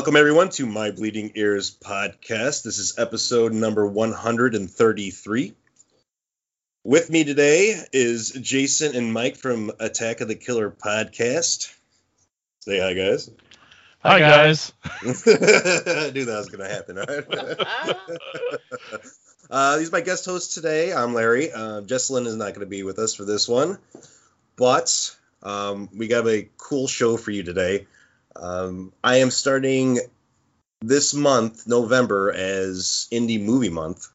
Welcome, everyone, to My Bleeding Ears podcast. This is episode number 133. With me today is Jason and Mike from Attack of the Killer podcast. Say hi, guys. Hi, guys. I knew that was going to happen. Right? uh, he's my guest host today. I'm Larry. Uh, Jesselyn is not going to be with us for this one, but um, we got a cool show for you today. Um, I am starting this month, November, as Indie Movie Month.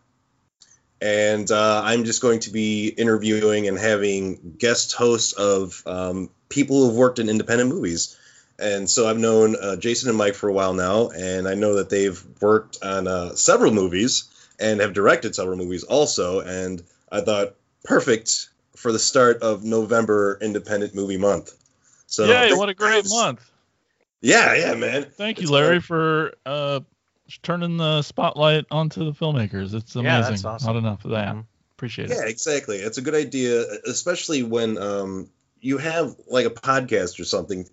And uh, I'm just going to be interviewing and having guest hosts of um, people who've worked in independent movies. And so I've known uh, Jason and Mike for a while now, and I know that they've worked on uh, several movies and have directed several movies also. And I thought, perfect for the start of November Independent Movie Month. So Yay, what a great month. Yeah, yeah, man. Thank you, Larry, fun. for uh, turning the spotlight onto the filmmakers. It's amazing. Yeah, that's awesome. Not enough of that. Mhm. Appreciate it. Yeah, exactly. It's a good idea, especially when um, you have like a podcast or something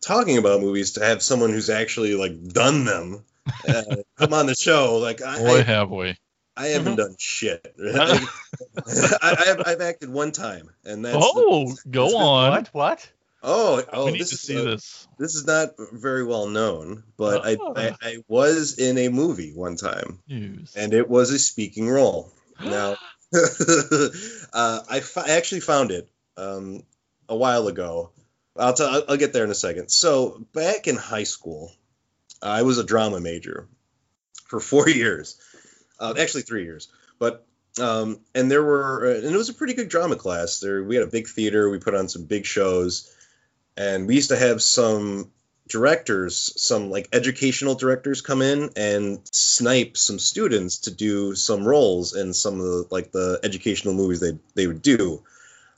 talking about movies to have someone who's actually like done them uh, come on the show. Like I, Boy, I, have we. I haven't done shit. I, I have, I've acted one time, and that's the- Oh, go on. What? What? Oh oh this to is see uh, this. this is not very well known, but Oh. I, I I was in a movie one time, News. and it was a speaking role. Now, uh, I actually found it um, a while ago. I'll, t- I'll get there in a second. So, back in high school, I was a drama major for four years, uh, actually three years. But um, and there were, uh, and it was a pretty good drama class. There, we had a big theater. We put on some big shows, and we used to have some directors, some like educational directors come in and snipe some students to do some roles in some of the like the educational movies they they would do,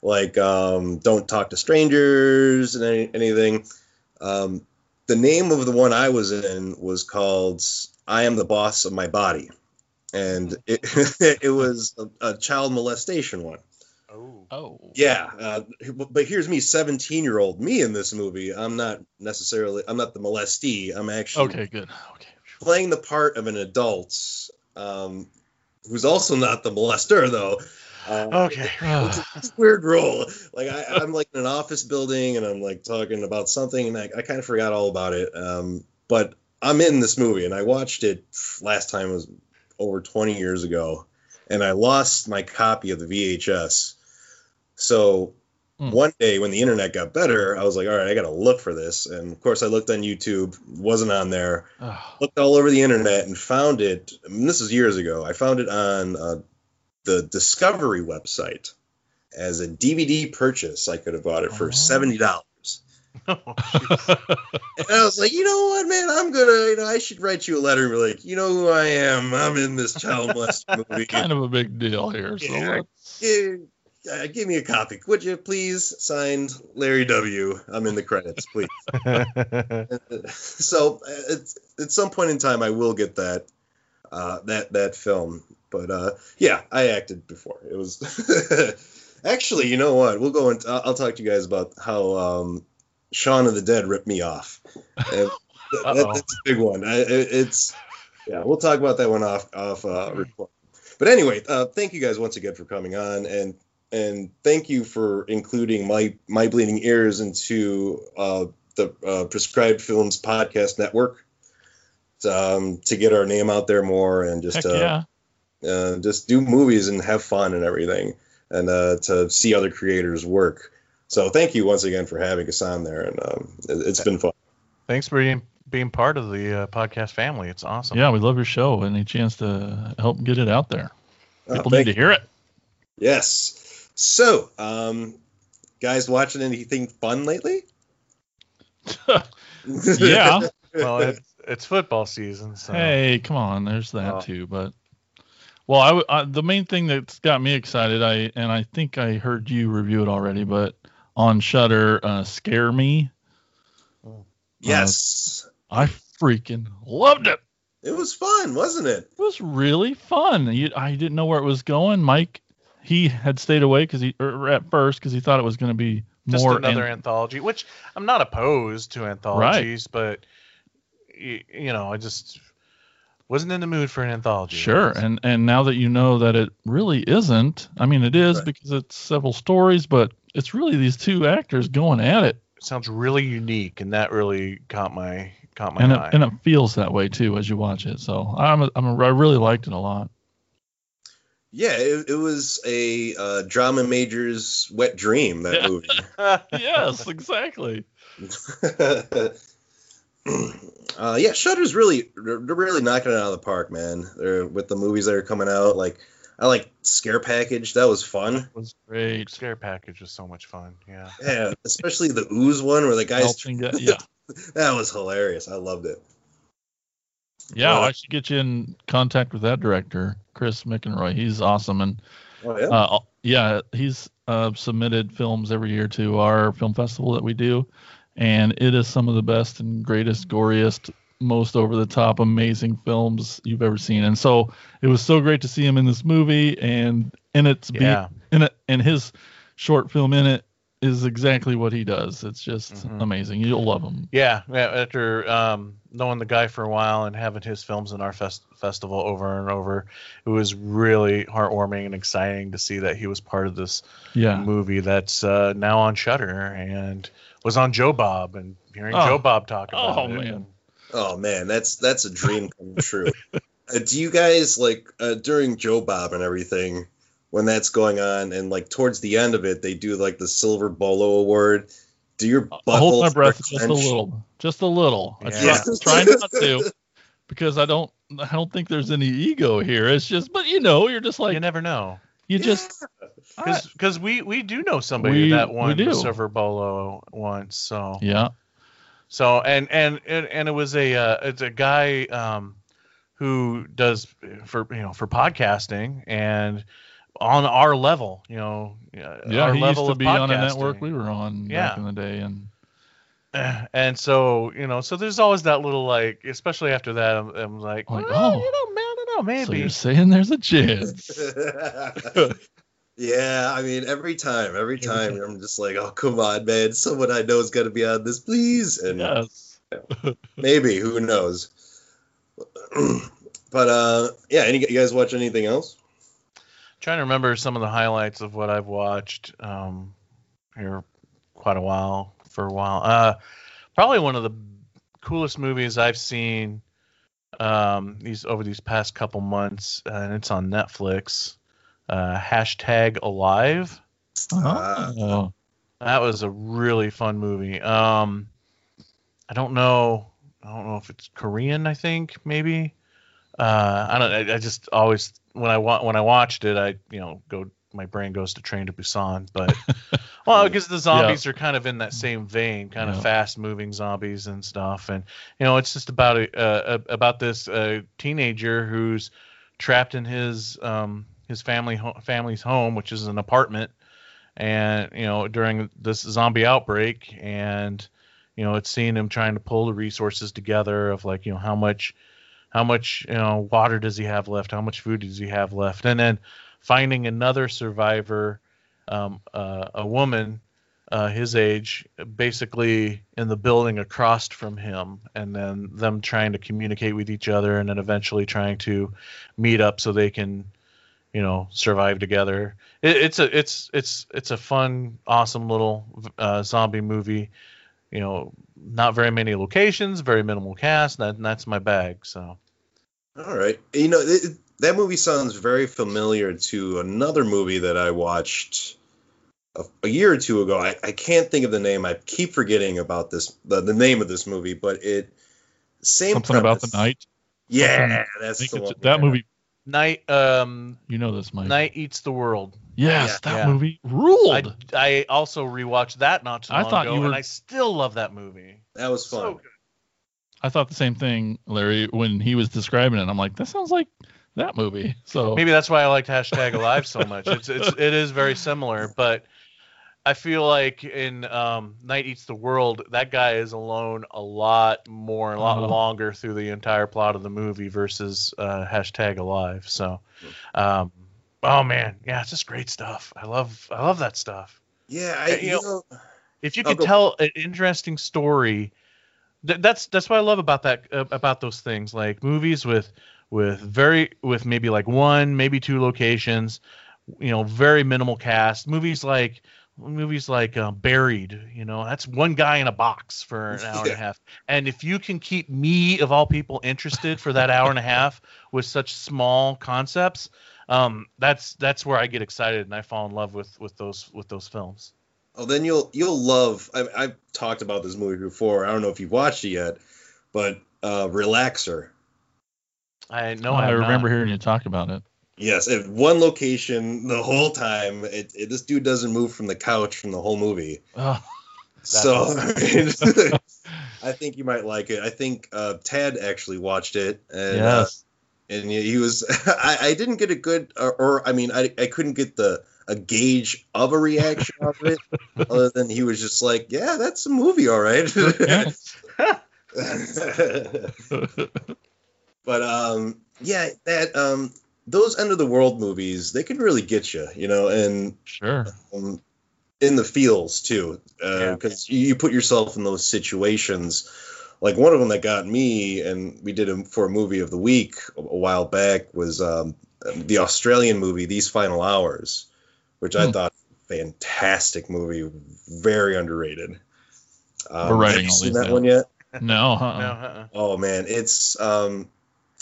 like um, Don't Talk to Strangers and any, anything. Um, the name of the one I was in was called I Am the Boss of My Body, and it it was a, a child molestation one. Oh. Yeah, uh, but here's me, 17 year old me in this movie. I'm not necessarily, I'm not the molestee. I'm actually Okay, good. Okay. playing the part of an adult um, who's also not the molester, though. Uh, Okay. it's a weird role. Like I, I'm like in an office building and I'm like talking about something and I, I kind of forgot all about it. Um, but I'm in this movie and I watched it last time was over 20 years ago, and I lost my copy of the VHS. So Hmm. one day when the internet got better, I was like, all right, I got to look for this. And of course, I looked on YouTube, wasn't on there Oh, looked all over the internet and found it. I mean, this is years ago. I found it on uh, the Discovery website as a DVD purchase. I could have bought it for Oh. seventy dollars. Oh. And I was like, you know what, man, I'm gonna, you know, I should write you a letter and be like, you know who I am. I'm in this child molester movie. kind of a big deal here. So Yeah. Uh, give me a copy, would you please? Signed, Larry W. I'm in the credits, please. so uh, at, some point in time, I will get that uh, that that film. But uh, yeah, I acted before. It was actually, you know what? We'll go and I'll, I'll talk to you guys about how um, Shaun of the Dead ripped me off. That, that's a big one. I, it, it's yeah, we'll talk about that one off off uh, record. But anyway, uh, thank you guys once again for coming on and. And thank you for including my my bleeding ears into uh, the uh, Prescribed Films Podcast Network um, to get our name out there more and just Heck uh, yeah. uh, just do movies and have fun and everything, and uh, to see other creators work. So thank you once again for having us on there, and um, it, it's been fun. Thanks for being being part of the uh, podcast family. It's awesome. Yeah, we love your show. Any chance to help get it out there? People thank need to hear it. Yes. So, um, guys, watching anything fun lately? yeah. Well, it's, it's football season, so Hey, come on. There's that Oh. too. But well, I, w- I- the main thing that's got me excited, I and I think I heard you review it already, but on Shudder, uh, Scare Me, yes. I freaking loved it. It was fun, wasn't it? It was really fun. You, I didn't know where it was going. Mike, he had stayed away because he or at first because he thought it was going to be just more another an- anthology, which I'm not opposed to anthologies, but y- you know, I just wasn't in the mood for an anthology. Sure, and and now that you know that it really isn't, I mean, it is Right. because it's several stories, but it's really these two actors going at it, It sounds really unique, and that really caught my caught my and eye. it, and it feels that way too as you watch it. So I'm a, I'm a, I really liked it a lot. Yeah, it, it was a uh, drama major's wet dream. That Yeah. movie. yes, exactly. uh, yeah, Shudder's really they're really knocking it out of the park, man. They're with the movies that are coming out. Like I like Scare Package. That was fun. It was great. Scare package was so much fun. Yeah. Yeah, especially the ooze one where the guys. Ga- yeah, That was hilarious. I loved it. yeah. Uh, I should get you in contact with that director, Chris McInroy. He's awesome, and Oh yeah. uh, yeah, he's uh, submitted films every year to our film festival that we do, and it is some of the best and greatest, goriest, most over the top, amazing films you've ever seen. And so it was so great to see him in this movie, and in its be- Yeah. in it, and his short film in it is exactly what he does. It's just Mhm. amazing. You'll love him. Yeah, yeah. After um, knowing the guy for a while and having his films in our fest- festival over and over, it was really heartwarming and exciting to see that he was part of this Yeah. movie that's uh, now on Shudder and was on Joe Bob and hearing Oh. Joe Bob talk about Oh, it. man. and- Oh man, that's that's a dream come true. uh, do you guys like uh, during Joe Bob and everything when that's going on and like towards the end of it they do like the Silver Bolo Award? Do your I'll hold my breath just a little, just a little. I Yeah. try, trying not to, because I don't, I don't think there's any ego here. It's just, but you know, you're just like you never know. you just I- Because we, we do know somebody We- that we won the Silver Bolo once. So yeah, So and and and, and it was a uh, it's a guy um, who does for you know for podcasting and on our level, you know, uh, yeah. our He used to of be on a network we were on Yeah. back in the day, and And so you know, so there's always that little like, especially after that, I'm, I'm like, Like, well, oh. you know, man, I don't know, so maybe. you're saying there's a chance. yeah, I mean every time, every time I'm just like, oh come on, man, someone I know is gonna be on this, please, and yes. maybe who knows. but uh, yeah, any you guys watch anything else? Trying to remember some of the highlights of what I've watched um, here quite a while for a while. Uh, probably one of the coolest movies I've seen um, these over these past couple months, and it's on Netflix. Uh, hashtag Alive. Uh, Oh, That was a really fun movie. Um, I don't know. I don't know if it's Korean. I think maybe. Uh, I don't. I, I just always when I wa- when I watched it, I you know go my brain goes to Train to Busan, but well, because the zombies are kind of in that same vein, kind of fast moving zombies and stuff, and you know it's just about a, uh, about this uh, teenager who's trapped in his um, his family ho- family's home, which is an apartment, and you know during this zombie outbreak, and you know it's seeing him trying to pull the resources together of like you know how much how much you know water does he have left, how much food does he have left, and then finding another survivor, um, uh, a woman. Uh, his age, basically in the building across from him, and then them trying to communicate with each other, and then eventually trying to meet up so they can you know survive together. It, it's a it's it's it's a fun awesome little uh, zombie movie. You know not very many locations very minimal cast that, that's my bag so All right. You know, it, that movie sounds very familiar to another movie that I watched a, a year or two ago. I, I can't think of the name. I keep forgetting about this, the, the name of this movie, but it same something about the night. Yeah, something- that's the one. that yeah. movie. Night um You know this, Mike. night eats the world Yes, Yeah. that Yeah. movie ruled. I, I also rewatched that not too I long thought ago you were- and i still love that movie That was so fun. good. I thought the same thing, Larry, when he was describing it. I'm like, that sounds like that movie. So maybe that's why i liked hashtag alive so much it's, it's it is very similar but I feel like in um, Night Eats the World, that guy is alone a lot more, a lot Uh-huh. longer through the entire plot of the movie versus uh, hashtag Alive. So, um, oh man, yeah, it's just great stuff. I love, I love that stuff. Yeah, I, you you know, If you Oh, could go- tell an interesting story th- that's that's what I love about that uh, about those things like movies with with very with maybe like one maybe two locations, you know, very minimal cast. Movies like movies like uh, Buried, you know, that's one guy in a box for an hour and a half. And if you can keep me of all people interested for that hour and a half with such small concepts, um, that's that's where I get excited and I fall in love with with those with those films. Oh, then you'll you'll love. I, I've talked about this movie before. I don't know if you've watched it yet, but uh, Relaxer. I know. Oh, I have remember not. hearing you talk about it. Yes, at one location the whole time. It, it, this dude doesn't move from the couch from the whole movie. Oh, So I, I think you might like it. I think uh, Tad actually watched it, and uh, and he he was. I, I didn't get a good, or, or I mean, I I couldn't get the a gauge of a reaction of it, other than he was just like, yeah, that's a movie, all right. but um, yeah, that um, those end of the world movies, they can really get you, you know, and sure. um, in the feels too, Yeah. because you, you put yourself in those situations. Like one of them that got me, and we did it for a movie of the week a, a while back, was um, the Australian movie These Final Hours, which I Hmm. thought fantastic movie, very underrated. Um, We're writing have you all seen these that down. one yet? No, uh-uh. No, uh-uh. Oh man, it's um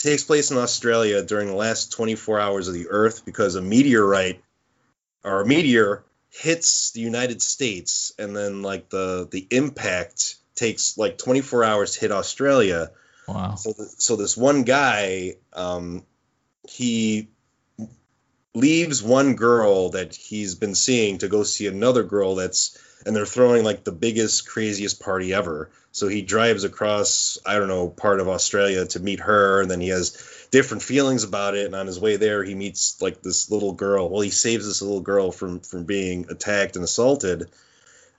takes place in Australia during the last 24 hours of the Earth because a meteorite or a meteor hits the United States and then like the the impact takes like 24 hours to hit Australia. wow. So th- so this one guy um he leaves one girl that he's been seeing to go see another girl that's and they're throwing like the biggest craziest party ever. So he drives across i don't know part of australia to meet her and then he has different feelings about it. And on his way there he meets like this little girl. Well he saves this little girl from from being attacked and assaulted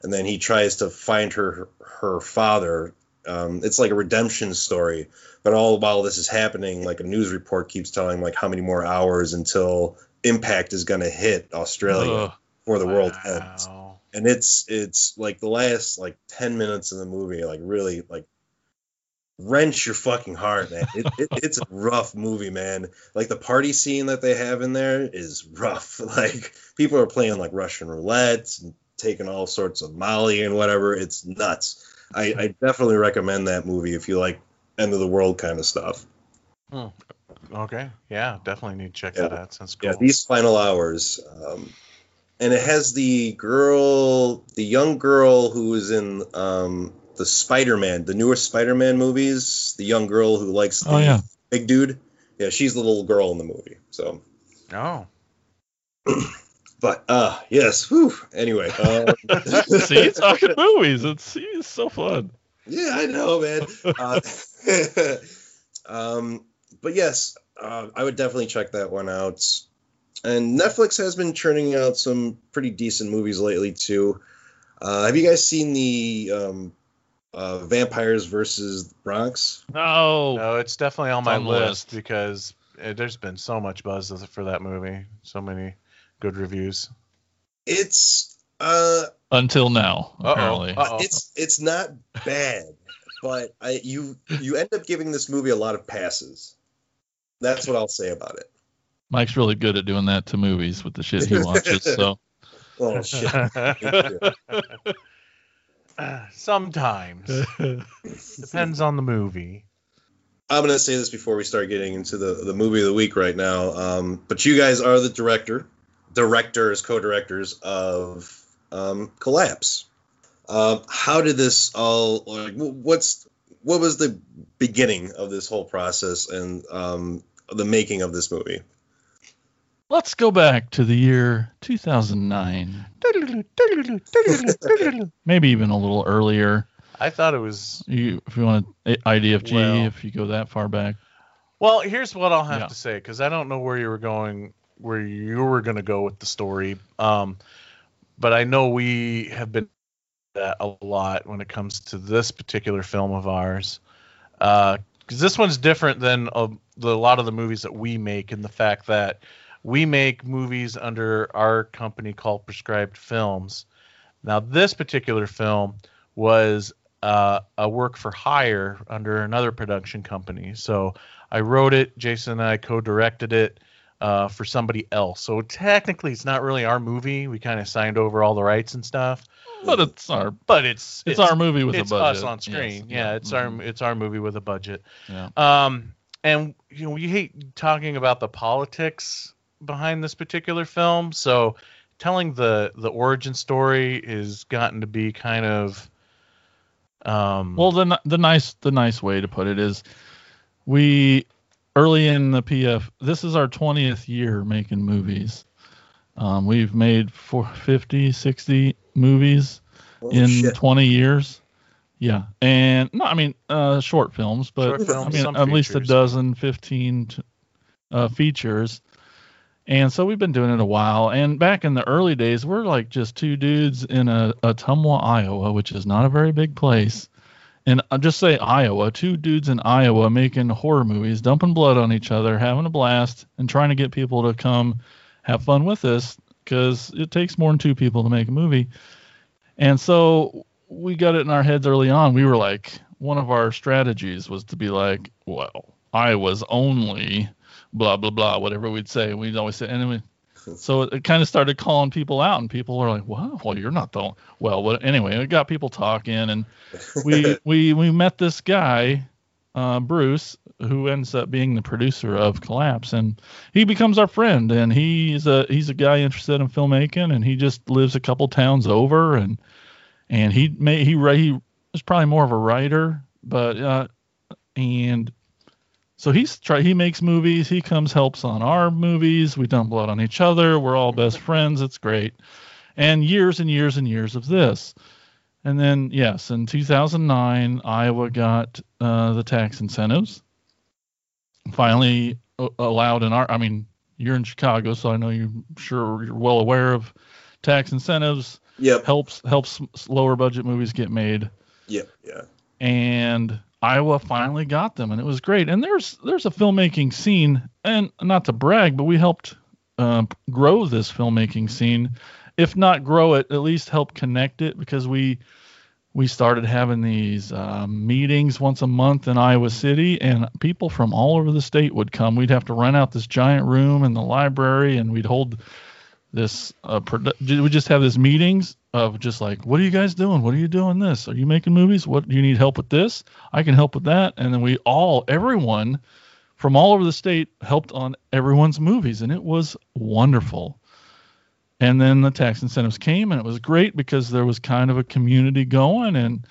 and then he tries to find her her father. Um, it's like a redemption story but all while this is happening like a news report keeps telling like how many more hours until impact is going to hit australia Ugh. before the world ends. Wow. And it's it's like the last like 10 minutes of the movie like really like wrench your fucking heart man it, it, it's a rough movie man like the party scene that they have in there is rough like people are playing like russian roulette and taking all sorts of molly and whatever it's nuts i, I definitely recommend that movie if you like end of the world kind of stuff Okay. Yeah, definitely need to check Yeah. that out. Sounds cool. Yeah, these final hours. Um, and it has the girl, the young girl who is in um, the Spider-Man, the newest Spider-Man movies. The young girl who likes the Oh yeah. big dude. Yeah, she's the little girl in the movie. So, oh. but uh, yes. Whew. Anyway, um, See, talking movies. It's, it's so fun. Yeah, I know, man. Uh, um, but yes, uh, I would definitely check that one out. And Netflix has been churning out some pretty decent movies lately too. Uh, have you guys seen the um, uh, Vampires versus Bronx? No. No, it's definitely on It's my on list, list. because uh, there's been so much buzz for that movie. So many good reviews. It's uh, Until now, Uh-oh. apparently. Uh-oh. it's it's not bad, but I you you end up giving this movie a lot of passes. That's what I'll say about it. Mike's really good at doing that to movies with the shit he watches. So Oh shit. Sometimes depends on the movie. I'm gonna say this before we start getting into the the movie of the week right now. Um, but you guys are the director, directors, co-directors of um, Collapse. Um, how did this all? Like, what's what was the beginning of this whole process and um, the making of this movie? Let's go back to the year 2009, maybe even a little earlier. I thought it was You, if you want to IDFG, Well- if you go that far back. Well, here's what I'll have Yeah. to say because I don't know where you were going, where you were going to go with the story. Um, but I know we have been that a lot when it comes to this particular film of ours, because this one's different than uh, the, a lot of the movies that we make in the fact that we make movies under our company called Prescribed Films. Now, this particular film was uh, a work for hire under another production company. So I wrote it. Jason and I co-directed it uh, for somebody else. So technically, it's not really our movie. We kind of signed over all the rights and stuff. But it's our But it's it's, our movie with a budget. us on screen. Yes, Yeah, it's mhm, our it's our movie with a budget. Yeah. Um, and you know we hate talking about the politics behind this particular film, so telling the the origin story has gotten to be kind of um Well, the the nice the nice way to put it is, we early in the PF. This is our 20th year making movies. Um, we've made for 50, 60 movies Holy in shit. 20 years. Yeah, and no, I mean uh, short films, but Short films, I mean some at least a dozen, 15 t- uh, features. And so we've been doing it a while. And back in the early days, we're like just two dudes in a Ottumwa, Iowa, which is not a very big place. And I'll just say Iowa, two dudes in Iowa making horror movies, dumping blood on each other, having a blast, and trying to get people to come have fun with us because it takes more than two people to make a movie. And so we got it in our heads early on. We were like, one of our strategies was to be like, well, Iowa's only blah blah blah, whatever we'd say. We'd always say, we, so it, kind of started calling people out, and people were like, "Wow, well, you're not the well." What anyway? It got people talking, and we we we met this guy, uh, Bruce, who ends up being the producer of Collapse, and he becomes our friend. And he's a he's a guy interested in filmmaking, and he just lives a couple towns over, and and he may he he was probably more of a writer, but uh, and so he's try he makes movies. He comes helps on our movies. We dump blood on each other. We're all best friends. It's great, and years and years and years of this. And then, yes, in 2009, Iowa got uh, the tax incentives. Finally allowed in our, I mean, you're in Chicago, so I know you're sure you're well aware of tax incentives. Yep. Helps helps lower budget movies get made, Yep. Yeah. and Iowa finally got them, and it was great. And there's there's a filmmaking scene, and not to brag, but we helped uh, grow this filmmaking scene if not grow it, at least help connect it because we we started having these uh, meetings once a month in Iowa City, and people from all over the state would come. We'd have to rent out this giant room in the library, and we'd hold this. Uh, produ- we just have this meetings of just like, what are you guys doing? What are you doing? This? Are you making movies? What do you need help with? This? I can help with that. And then we all, everyone from all over the state, helped on everyone's movies, and it was wonderful. And then the tax incentives came, and it was great because there was kind of a community going, and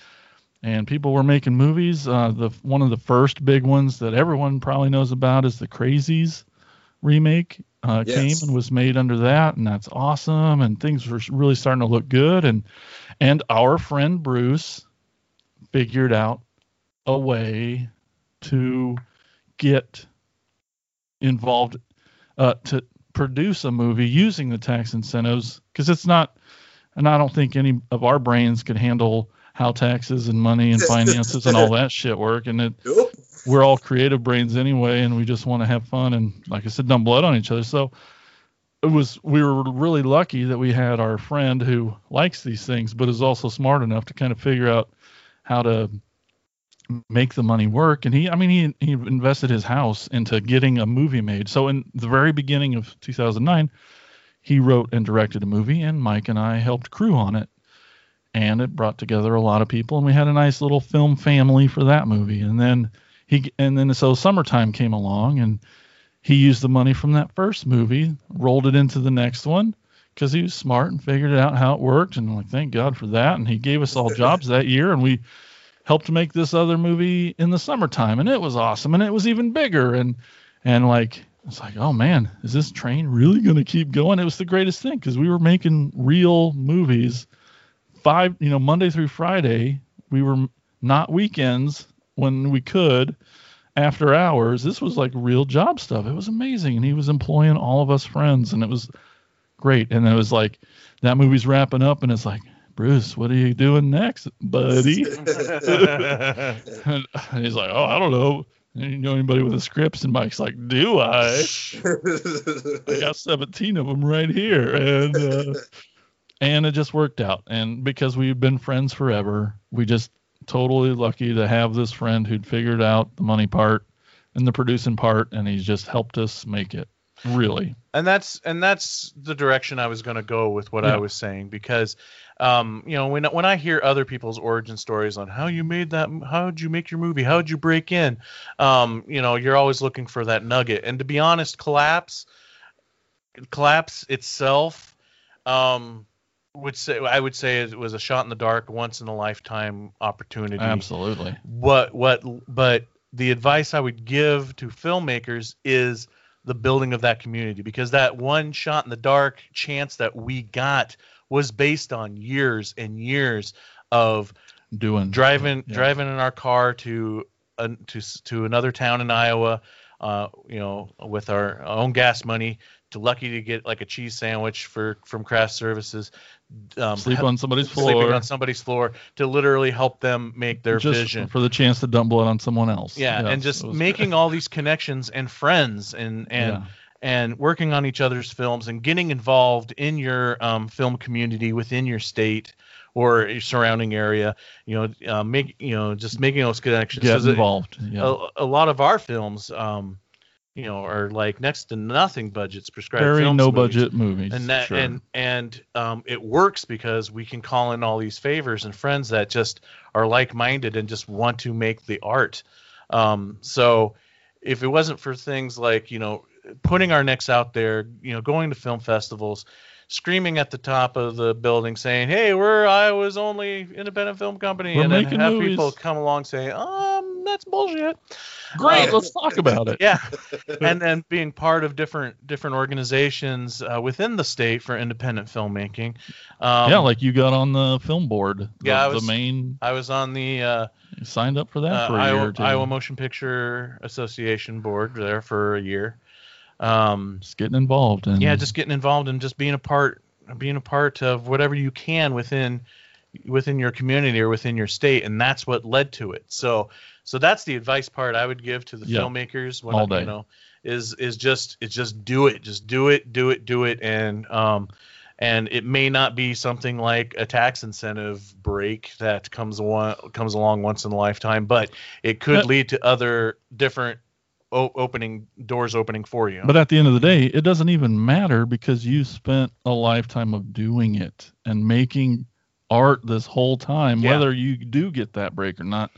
and people were making movies. Uh, the one of the first big ones that everyone probably knows about is the Crazies remake. Uh, Yes. Came and was made under that, and that's awesome. And things were really starting to look good. And and our friend Bruce figured out a way to get involved uh, to produce a movie using the tax incentives because it's not and i don't think any of our brains could handle how taxes and money and finances and all that shit work and it Nope. We're all creative brains anyway and we just want to have fun and like i said dumb blood on each other. So it was we were really lucky that we had our friend who likes these things but is also smart enough to kind of figure out how to make the money work. And he i mean he, he invested his house into getting a movie made. So in the very beginning of 2009 he wrote and directed a movie and mike and i helped crew on it. And it brought together a lot of people and we had a nice little film family for that movie. And then he and then so summertime came along and he used the money from that first movie rolled it into the next one because he was smart and figured out how it worked. And like thank god for that. And he gave us all jobs that year and we helped make this other movie in the summertime. And it was awesome and it was even bigger. And and like it's like oh man is this train really going to keep going? It was the greatest thing because we were making real movies five you know monday through friday. We were not weekends when we could after hours this was like real job stuff it was amazing and he was employing all of us friends and it was great and it was like that movie's wrapping up and it's like bruce what are you doing next buddy and he's like, "Oh, I don't know. You know anybody with the scripts?" And Mike's like, "Do I? I got 17 of them right here." And uh, and it just worked out. And because we've been friends forever, we just totally lucky to have this friend who'd figured out the money part and the producing part, and he's just helped us make it. Really. and that's and that's the direction I was going to go with what I was saying because um, you know when when I hear other people's origin stories on how you made that how did you make your movie how did you break in um, you know you're always looking for that nugget and to be honest collapse collapse itself um, would say I would say it was a shot in the dark once in a lifetime opportunity Absolutely. what what but the advice I would give to filmmakers is the building of that community because that one shot in the dark chance that we got was based on years and years of Doing driving yeah. driving in our car to uh, to to another town in Iowa, uh, you know, with our own gas money. To lucky to get like a cheese sandwich for from craft services. Um, sleep on somebody's floor, sleeping on somebody's floor to literally help them make their just vision for the chance to dump blood on someone else. yeah, and just making all these connections and friends and and Yeah. and working on each other's films and getting involved in your um, film community within your state or your surrounding area. You know, uh, make you know just making those connections. get involved. Yeah. a, a lot of our films, um, you know, are like next to nothing budgets prescribed. Very films no movies budget movies. and that sure. and and um, it works because we can call in all these favors and friends that just are like-minded and just want to make the art um, so if it wasn't for things like you know putting our necks out there you know going to film festivals screaming at the top of the building saying hey we're iowa's only independent film company We're and then have movies. people come along saying um that's bullshit Great, um, let's talk about it. yeah and then being part of different different organizations uh, within the state for independent filmmaking. Um, yeah, like you got on the film board. The, Yeah, I was- the main I was on the uh, signed up for that uh, for a year Iowa, or two. Iowa Motion Picture Association board there for a year. Um, just getting involved and yeah, just getting involved and just being a part, being a part of whatever you can within within your community or within your state, and that's what led to it. So, so that's the advice part I would give to the Yeah. filmmakers when All I- day. you know is is just it's just do it, just do it, do it, do it, and um, and it may not be something like a tax incentive break that comes one comes along once in a lifetime, but it could Uh, lead to other different o- opening doors opening for you. But at the end of the day, it doesn't even matter because you spent a lifetime of doing it and making art this whole time, Yeah. whether you do get that break or not.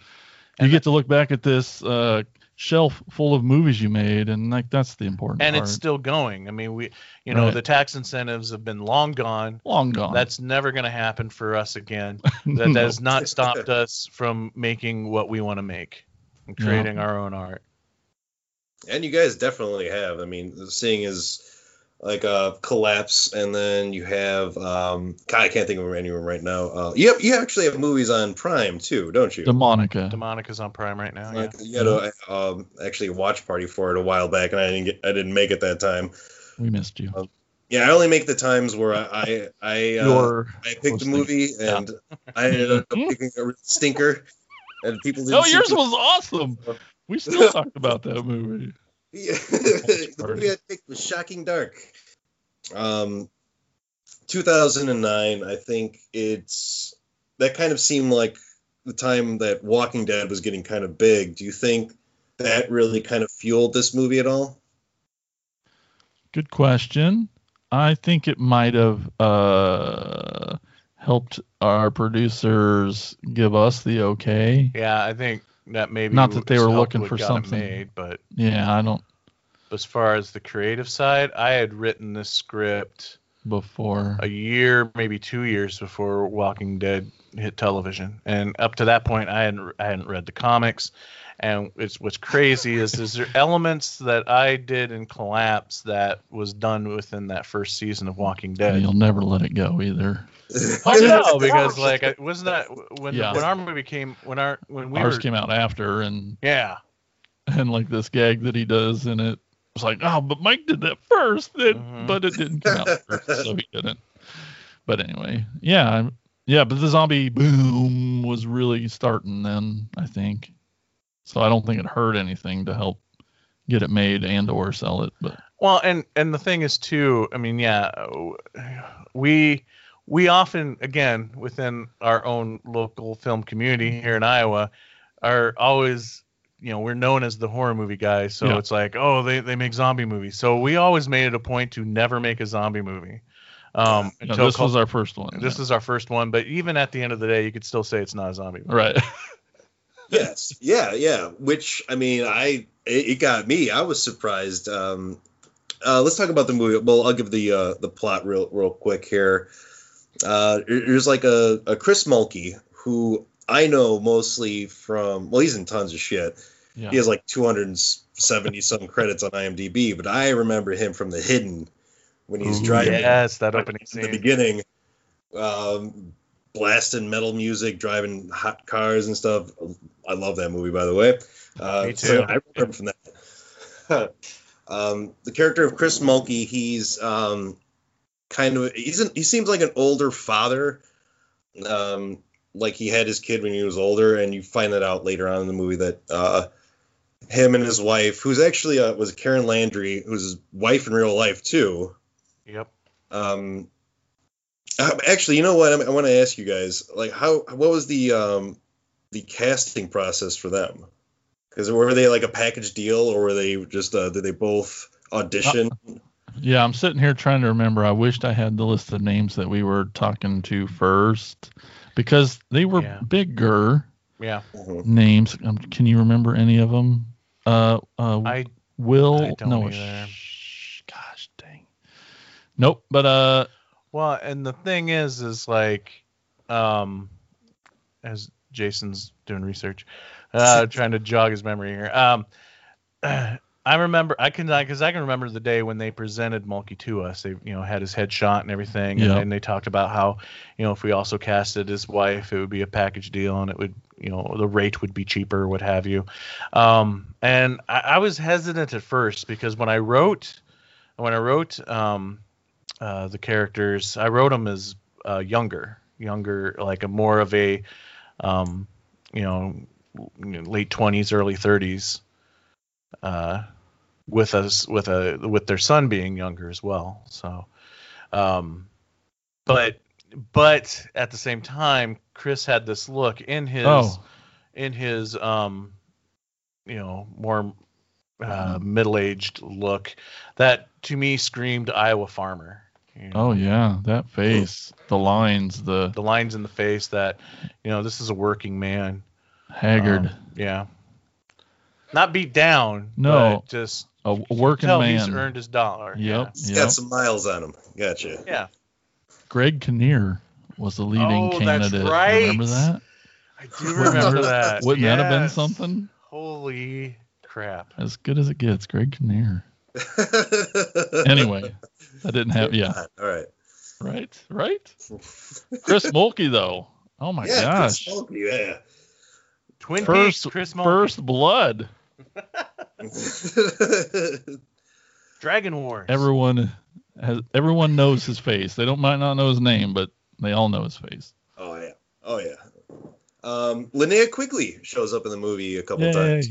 You get to look back at this uh, shelf full of movies you made, and like that's the important and part. it's still going. I mean, we, you know, Right. the tax incentives have been long gone. long gone. That's never going to happen for us again. That No. has not stopped us from making what we want to make and Yeah. creating our own art. And you guys definitely have. I mean, seeing is like a collapse, and then you have um, God, I can't think of anyone right now. Uh, you have, you actually have movies on Prime too, don't you? Demonica. Demonica's on Prime right now. Yeah. Like, you had a, um, actually a watch party for it a while back, and I didn't get, I didn't make it that time. we missed you. Yeah, I only make the times where I I I, uh, I picked the hosting. movie and I ended up picking a stinker, and people didn't. oh, seem yours to- was awesome. We still talked about that movie. Yeah, the movie I picked was Shocking Dark. Um, 2009. I think it's that kind of seemed like the time that Walking Dead was getting kind of big. Do you think that really kind of fueled this movie at all? Good question. I think it might have uh, helped our producers give us the okay. Yeah, I think that maybe Not that they were looking for something. made, but Yeah, I don't as far as the creative side, I had written this script before. a year, maybe two years before Walking Dead hit television, and up to that point, I hadn't I hadn't read the comics. And it's what's crazy is is there elements that I did in Collapse that was done within that first season of Walking Dead. You'll never let it go either. I know because like I, wasn't that when Yeah. when our movie came when our when we Ours were came out after, and yeah and like this gag that he does in it was like, oh, but Mike did that first, then, Mhm. but it didn't come out first, so he didn't. But anyway, yeah, yeah, but the zombie boom was really starting then, I think. So I don't think it hurt anything to help get it made and or sell it. But Well, and and the thing is too. I mean, yeah, we we often, again, within our own local film community here in Iowa, are always, you know, we're known as the horror movie guys. So Yeah. it's like, oh, they, they make zombie movies. So we always made it a point to never make a zombie movie. Um, No, until this Cul- was our first one. this is our first one, but even at the end of the day, you could still say it's not a zombie movie. right. yes. Yeah yeah. Which i mean i it, it got me. I was surprised. Um uh let's talk about the movie. Well i'll give the uh the plot real real quick here. Uh there's like a, a chris mulkey who i know mostly from well he's in tons of shit. Yeah. he has like 270 some credits on imdb but i remember him from the hidden when he's Ooh, driving Yes, that like, opening in the beginning, um, blasting metal music, driving hot cars and stuff. I love that movie, by the way. Uh, Me so too. I remember from that. um, the character of Chris Mulkey, he's um, kind of he's an, he seems like an older father. Um, like he had his kid when he was older, and you find that out later on in the movie that uh, him and his wife, who's actually uh, was Karen Landry, who's his wife in real life too. Yep. Um, actually, you know what? I, I want to ask you guys, like, how what was the um the casting process for them? Because were they like a package deal, or were they just uh, did they both audition? Yeah, I'm sitting here trying to remember. I wished I had the list of names that we were talking to first because they were Yeah. bigger Yeah. Mhm. names. Um, can you remember any of them? Uh, uh, I Will I don't no, sh- gosh dang. Nope. But uh, Well, and the thing is, is like, um, as Jason's doing research, uh, trying to jog his memory here. Um, I remember, I can, because I can remember the day when they presented Mulkey to us. They, you know, had his headshot and everything, and then they talked about how, you know, if we also casted his wife, it would be a package deal, and it would, you know, the rate would be cheaper, what have you. Um, and I, I was hesitant at first because when I wrote, when I wrote, um, uh, the characters. I wrote them as uh, younger, younger, like a more of a, um, you know, late twenties, early thirties, uh, with us with a with their son being younger as well. So, um, but but at the same time, Chris had this look in his oh, in his um, you know, more uh, middle-aged look that to me screamed Iowa farmer. You know? oh yeah, that face, the lines, the the lines in the face that you know this is a working man haggard, Um, yeah not beat down No. but just a working tell man. he's earned his dollar Yep. He's Yep. got some miles on him. Gotcha. yeah, yeah. Greg Kinnear was the leading Oh, that's candidate. right. Remember that? i do remember that Wouldn't that have been something? holy crap As good as it gets, Greg Kinnear. Anyway, I didn't have. Yeah, All right. right, right. Chris Mulkey though. Oh my yeah, gosh. Chris Mulkey, yeah. twin First, peaks chris Mulkey. first blood. dragon wars Everyone has. Everyone knows his face. They don't might not know his name, but they all know his face. oh yeah. Oh yeah. Um, Linnea Quigley shows up in the movie a couple Yay. times.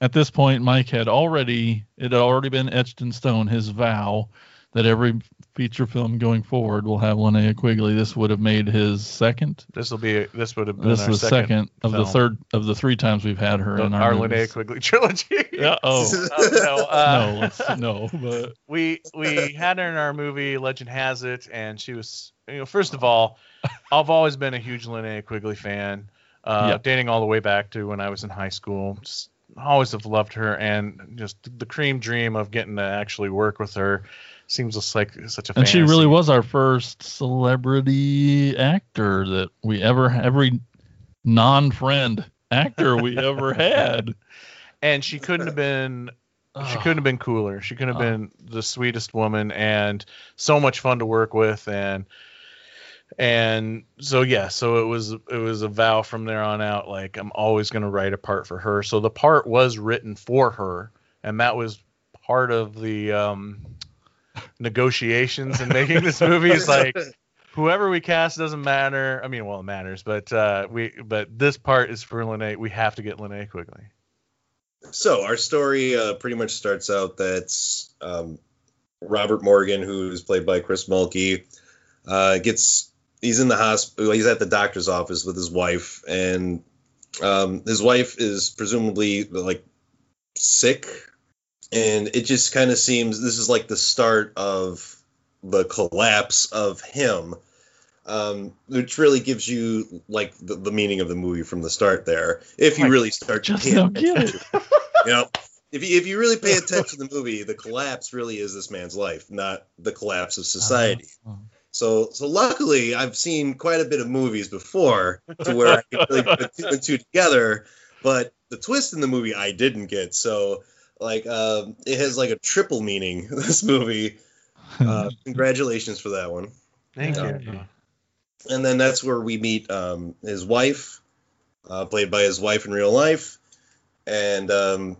At this point, Mike had already it had already been etched in stone his vow that every feature film going forward will have Linnea Quigley. This would have made his second. this will be this would have been This our is the second, of the third of the three times we've had her in our, our. Linnea Quigley trilogy Yeah. Oh. Oh, no, uh, no, no, but we we had her in our movie Legend Has It, and she was you know first of all, I've always been a huge Linnea Quigley fan, uh, Yep. dating all the way back to when I was in high school. Just always have loved her, and just the cream dream of getting to actually work with her seems just like such a. and she really was our first celebrity actor that we ever every non-friend actor we ever had. and she couldn't have been she couldn't have been cooler. She couldn't have Oh. been the sweetest woman and so much fun to work with and and so yeah, so it was it was a vow from there on out like I'm always going to write a part for her. So the part was written for her and that was part of the um negotiations in making this movie is like whoever we cast doesn't matter. I mean, well, it matters, but uh, we but this part is for Lene. We have to get Lene quickly. So our story uh, pretty much starts out that um, Robert Morgan, who's played by Chris Mulkey, uh, gets he's in the hospital. He's at the doctor's office with his wife, and um, his wife is presumably like sick, and it just kind of seems this is like the start of the collapse of him. Um, which really gives you like the, the meaning of the movie from the start there. If you I really start to just pay don't get attention, you know, if you if you really pay attention to the movie, the collapse really is this man's life, not the collapse of society. Oh. So so luckily, I've seen quite a bit of movies before to where I can really put two and two together. But the twist in the movie I didn't get. So like um, it has like a triple meaning. This movie. Uh, congratulations for that one. Thank Yeah. you. And then that's where we meet um, his wife, uh, played by his wife in real life, and um,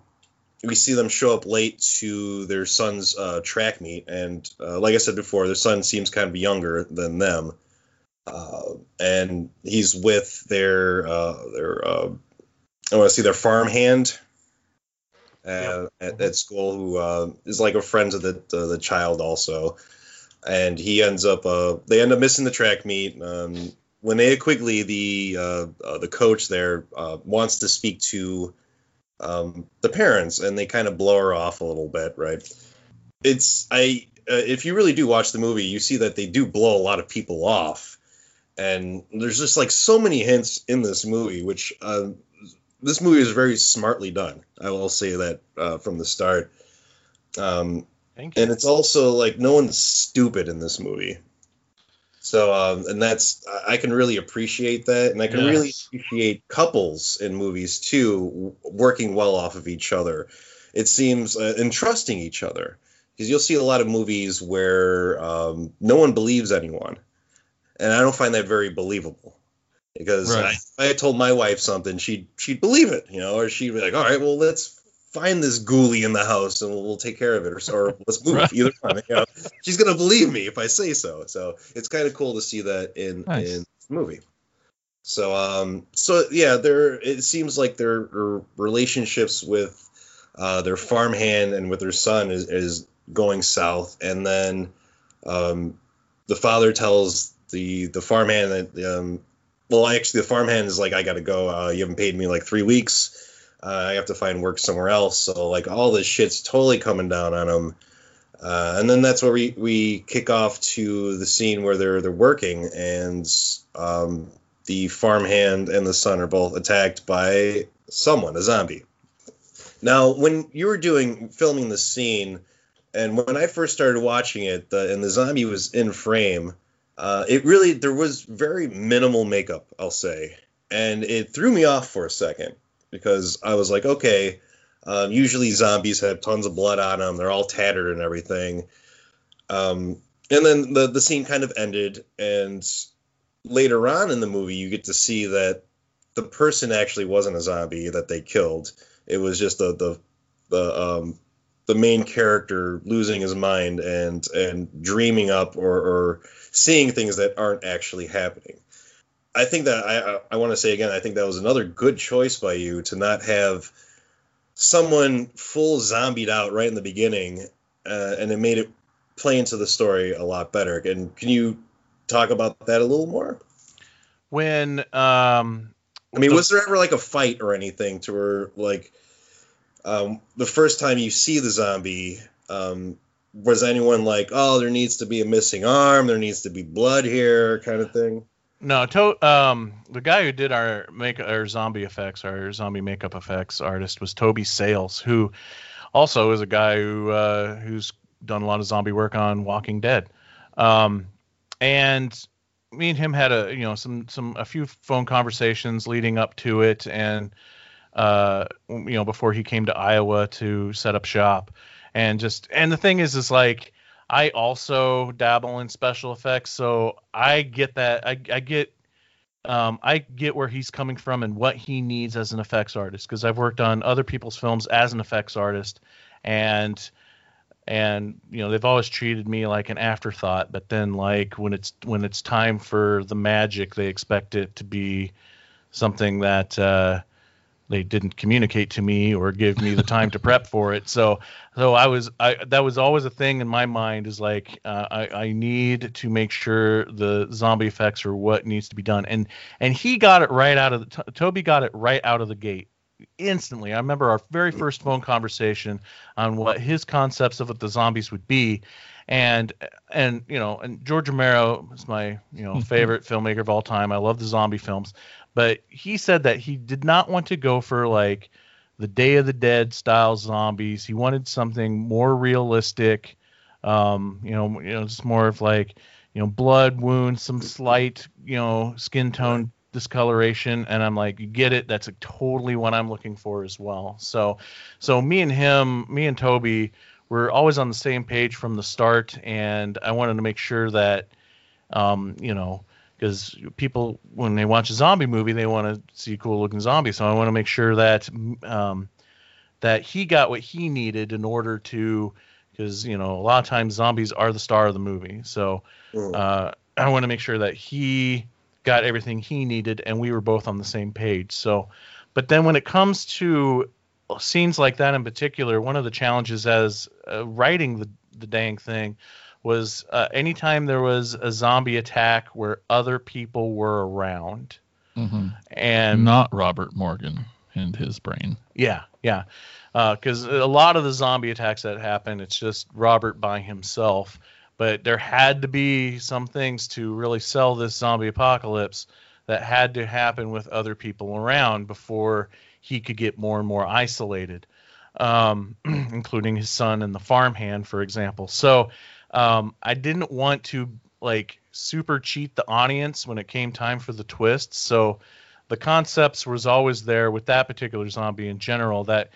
we see them show up late to their son's uh, track meet. And uh, like I said before, their son seems kind of younger than them, uh, and he's with their uh, their uh, I want to see their farmhand. Uh, at, at school, who uh, is like a friend of the uh, the child also, and he ends up uh, they end up missing the track meet. Um, Linnea Quigley, the uh, uh, the coach there, uh, wants to speak to um, the parents, and they kind of blow her off a little bit, right? It's I uh, if you really do watch the movie, you see that they do blow a lot of people off, and there's just like so many hints in this movie, which uh, this movie is very smartly done. I will say that uh, from the start. Um, Thank you. and it's also like no one's stupid in this movie so um, and that's I- can really appreciate that and i can really appreciate couples in movies too working well off of each other it seems uh, and trusting each other because you'll see a lot of movies where um, no one believes anyone and i don't find that very believable because Right. I, I told my wife something she'd she'd believe it you know or she'd be like all right well let's find this ghoulie in the house and we'll, we'll take care of it or, or let's move Right. either one you know she's gonna believe me if I say so. So it's kind of cool to see that in Nice. in this movie. So um so yeah, there it seems like their, their relationships with uh, their farmhand and with their son is, is going south, and then um, the father tells the the farmhand that um, well actually the farmhand is like I got to go. Uh, you haven't paid me like three weeks. Uh, I have to find work somewhere else. So like all this shit's totally coming down on him. Uh, and then that's where we, we kick off to the scene where they're they're working and um, the farmhand and the son are both attacked by someone, a zombie. Now, when you were doing filming the scene, and when I first started watching it, the, and the zombie was in frame, uh, it really there was very minimal makeup, I'll say, and it threw me off for a second because I was like, okay, um, usually zombies have tons of blood on them. They're all tattered and everything. Um, and then the the scene kind of ended, and later on in the movie, you get to see that the person actually wasn't a zombie that they killed. It was just the the the um, the main character losing his mind and and dreaming up or, or seeing things that aren't actually happening. I think that I I, want to say again, I think that was another good choice by you to not have someone full zombied out right in the beginning, uh, and it made it play into the story a lot better. And can you talk about that a little more? When um, I mean, the- was there ever like a fight or anything to where like um, the first time you see the zombie, um, was anyone like, oh, there needs to be a missing arm, there needs to be blood here, kind of thing? No, to, um, the guy who did our make our zombie effects, our zombie makeup effects artist was Toby Sells, who also is a guy who uh, who's done a lot of zombie work on Walking Dead. Um, and me and him had a you know some some a few phone conversations leading up to it, and uh, you know before he came to Iowa to set up shop, and just and the thing is is like I also dabble in special effects, so I get that. I, I get, um, I get where he's coming from and what he needs as an effects artist because I've worked on other people's films as an effects artist, and and you know they've always treated me like an afterthought. But then like when it's when it's time for the magic, they expect it to be something that uh, they didn't communicate to me or give me the time to prep for it. So, so I was, I that was always a thing in my mind is like, uh, I, I need to make sure the zombie effects are what needs to be done, and and he got it right out of the Toby got it right out of the gate instantly. I remember our very first phone conversation on what his concepts of what the zombies would be, and and you know, and George Romero is my you know favorite filmmaker of all time. I love the zombie films, but he said that he did not want to go for like the Day of the Dead style zombies. He wanted something more realistic. Um, you know, you know, just more of like, you know, blood wounds, some slight, you know, skin tone discoloration and i'm like you get it that's totally what i'm looking for as well so so me and him me and toby were always on the same page from the start and i wanted to make sure that um, you know because people when they watch a zombie movie they want to see cool looking zombies. So i want to make sure that um, that he got what he needed in order to because you know a lot of times zombies are the star of the movie. So mm. uh, i want to make sure that he got everything he needed and we were both on the same page. So but then when it comes to scenes like that in particular one of the challenges as uh, writing the the dang thing was uh, anytime there was a zombie attack where other people were around. Mm-hmm. And not Robert Morgan and his brain. Yeah, yeah. Because uh, a lot of the zombie attacks that happen, it's just Robert by himself. But there had to be some things to really sell this zombie apocalypse that had to happen with other people around before he could get more and more isolated, um, including his son and the farmhand, for example. So um, I didn't want to like super cheat the audience when it came time for the twists. So the concepts was always there with that particular zombie in general that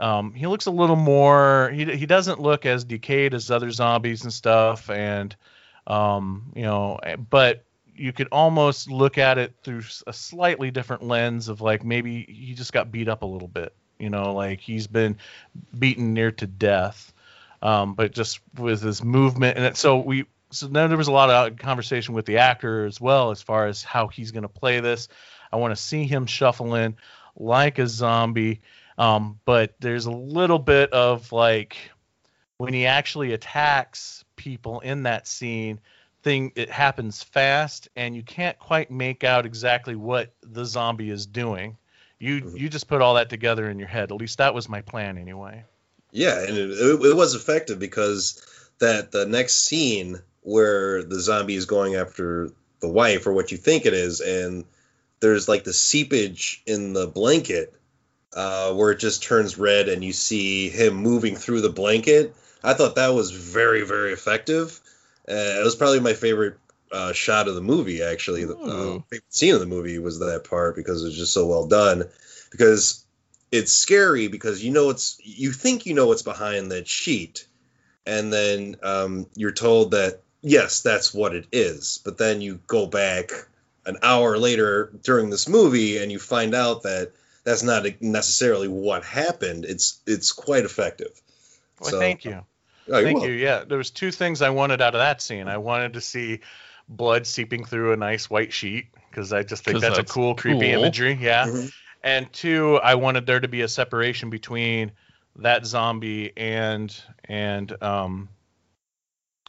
um, he looks a little more he, he doesn't look as decayed as other zombies and stuff and um, you know but you could almost look at it through a slightly different lens of like maybe he just got beat up a little bit you know like he's been beaten near to death um, but just with his movement and so we so then there was a lot of conversation with the actor as well as far as how he's going to play this. I want to see him shuffle in like a zombie, um, but there's a little bit of like when he actually attacks people in that scene thing it happens fast and you can't quite make out exactly what the zombie is doing you mm-hmm. you just put all that together in your head at least that was my plan anyway yeah, and it, it, it, was effective because that the next scene where the zombie is going after the wife or what you think it is, and there's like the seepage in the blanket uh, where it just turns red and you see him moving through the blanket. I thought that was very very effective. Uh, it was probably my favorite uh, shot of the movie. Actually, the uh, scene of the movie was that part because it was just so well done. Because it's scary because you know it's you think you know what's behind that sheet, and then um, you're told that yes, that's what it is. But then you go back an hour later during this movie and you find out that that's not necessarily what happened. It's it's quite effective. Well, so, thank you. Oh, thank you. Yeah, there was two things I wanted out of that scene. I wanted to see blood seeping through a nice white sheet because I just think that's, that's, a cool, creepy imagery. Yeah. Mm-hmm and two, I wanted there to be a separation between that zombie and and um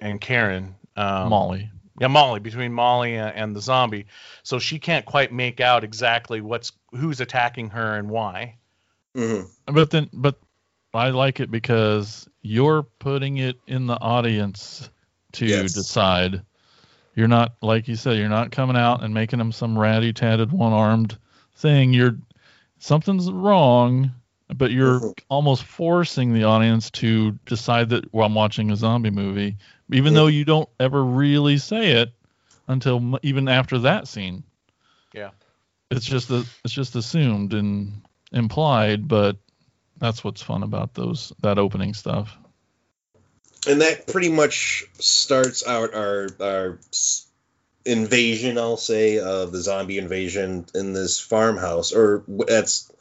and Karen um, Molly. Yeah, Molly between Molly and, and the zombie, so she can't quite make out exactly what's who's attacking her and why. Mm-hmm. But then, but I like it because you're putting it in the audience to yes. decide. You're not like you said. You're not coming out and making them some ratty tatted one armed thing. You're something's wrong, but you're mm-hmm. almost forcing the audience to decide that well, I'm watching a zombie movie, even mm-hmm. though you don't ever really say it until even after that scene. Yeah, it's just a, it's just assumed and implied, but that's what's fun about those that opening stuff. And that pretty much starts out our our invasion, I'll say, of the zombie invasion in this farmhouse, or that's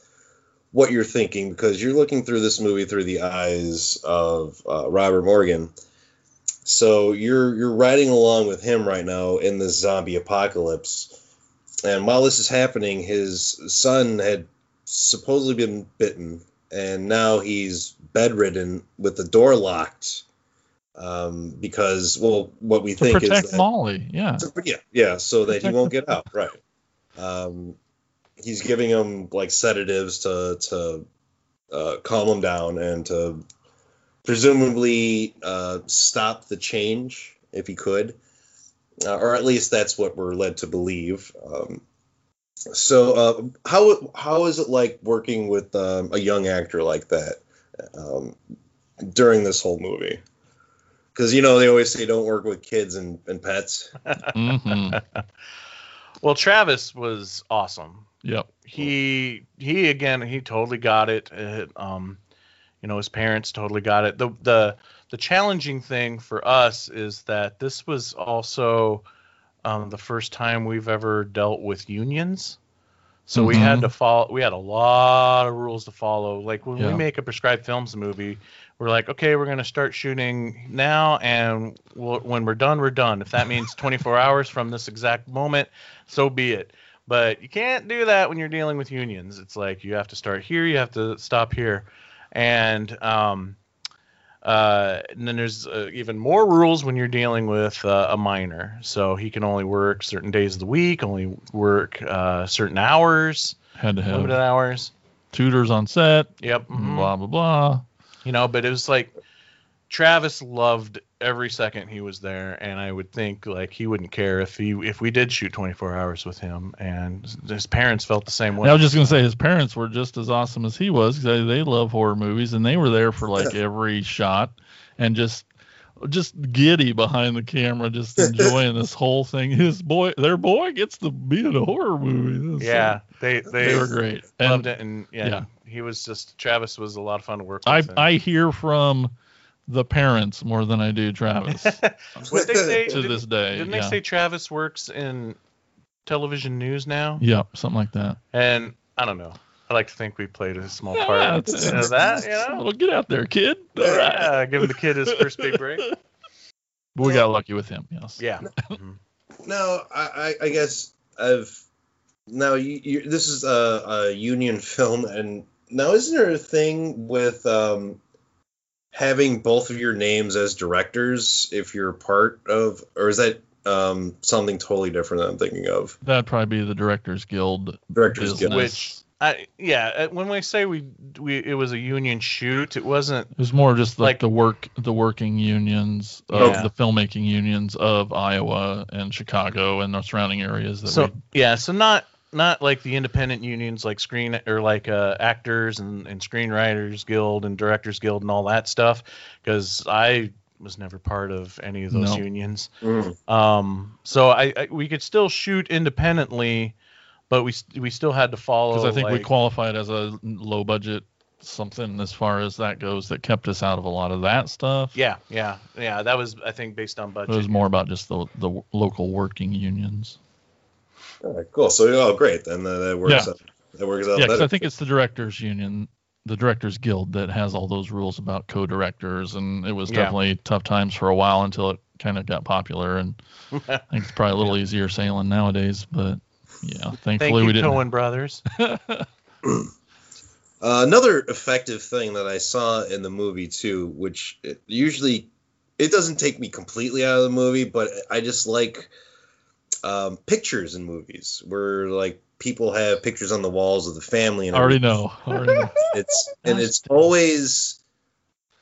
what you're thinking because you're looking through this movie through the eyes of uh, Robert Morgan. So you're you're riding along with him right now in this zombie apocalypse, and while this is happening, his son had supposedly been bitten, and now he's bedridden with the door locked. Um, because well, what we To think protect is that, Molly. Yeah. to- yeah, yeah, so that he won't get out. Right. Um, he's giving him like sedatives to to uh, calm him down and to presumably uh, stop the change if he could, uh, or at least that's what we're led to believe. Um, so, uh, how how is it like working with um, a young actor like that um, during this whole movie? Because you know they always say don't work with kids and, and pets. hmm Well, Travis was awesome. Yep. He he again he totally got it. It, um, you know his parents totally got it. The the the challenging thing for us is that this was also um, the first time we've ever dealt with unions. So we had to follow. We had a lot of rules to follow. Like when we make a prescribed films movie, we're like, okay, we're gonna start shooting now, and we'll, when we're done, we're done. If that means 24 hours from this exact moment, so be it. But you can't do that when you're dealing with unions. It's like you have to start here, you have to stop here, and um, uh, and then there's uh, even more rules when you're dealing with uh, a minor. So he can only work certain days of the week, only work uh, certain hours, Had to have limited hours. tutors on set. Yep. mhm. Blah blah blah. You know, but it was like Travis loved every second he was there, and I would think like he wouldn't care if he if we did shoot 24 hours with him, and his parents felt the same way. I was just gonna say his parents were just as awesome as he was because they, they love horror movies and they were there for like every shot and just just giddy behind the camera, just enjoying this whole thing. His boy, their boy, gets to be in a horror movie. This is- yeah, they they, they were great. loved And it, and yeah, yeah. he was just Travis was a lot of fun to work with. I and- I hear from the parents more than I do Travis what they say to didn't, this day. didn't yeah. they say Travis works in television news now? yeah, something like that. And I don't know. I like to think we played a small Yeah, part it's- in that. You know, Well, get out there, kid. All right. yeah, give the kid his first big break. But we got lucky with him. Yes. Yeah. Mhm. No, I, I, I guess I've now you, you this is a, a union film, and now isn't there a thing with um, having both of your names as directors if you're part of, or is that um, something totally different that I'm thinking of? That'd probably be the Directors Guild. Directors business. Guild. Which- I, yeah, uh, when we say we we it was a union shoot, it wasn't. It was more just like, Like- the work, the working unions of Yeah. the filmmaking unions of Iowa and Chicago and the surrounding areas. That So we, yeah, so not not like the independent unions like screen or like uh, actors and, and screenwriters guild and directors guild and all that stuff because I was never part of any of those No. unions. Mm. Um, so I, I we could still shoot independently, but we we still had to follow. because I think we qualified as a low budget something as far as that goes that kept us out of a lot of that stuff. Yeah, yeah, yeah. That was I think based on budget It budget. was more about just the the local working unions. All right, cool. So oh, great. Then that, that works. Yeah. Out, that works out Yeah, because better. I think it's the Directors Union, the Directors Guild that has all those rules about co-directors, and it was Yeah. definitely tough times for a while until it kind of got popular, and I think it's probably a little easier sailing nowadays. But yeah, Thank thankfully you, we didn't. Coen brothers. Uh, another effective thing that I saw in the movie too, which it usually it doesn't take me completely out of the movie, but I just like um, pictures in movies where like people have pictures on the walls of the family and I already know. Already know. It's and it's always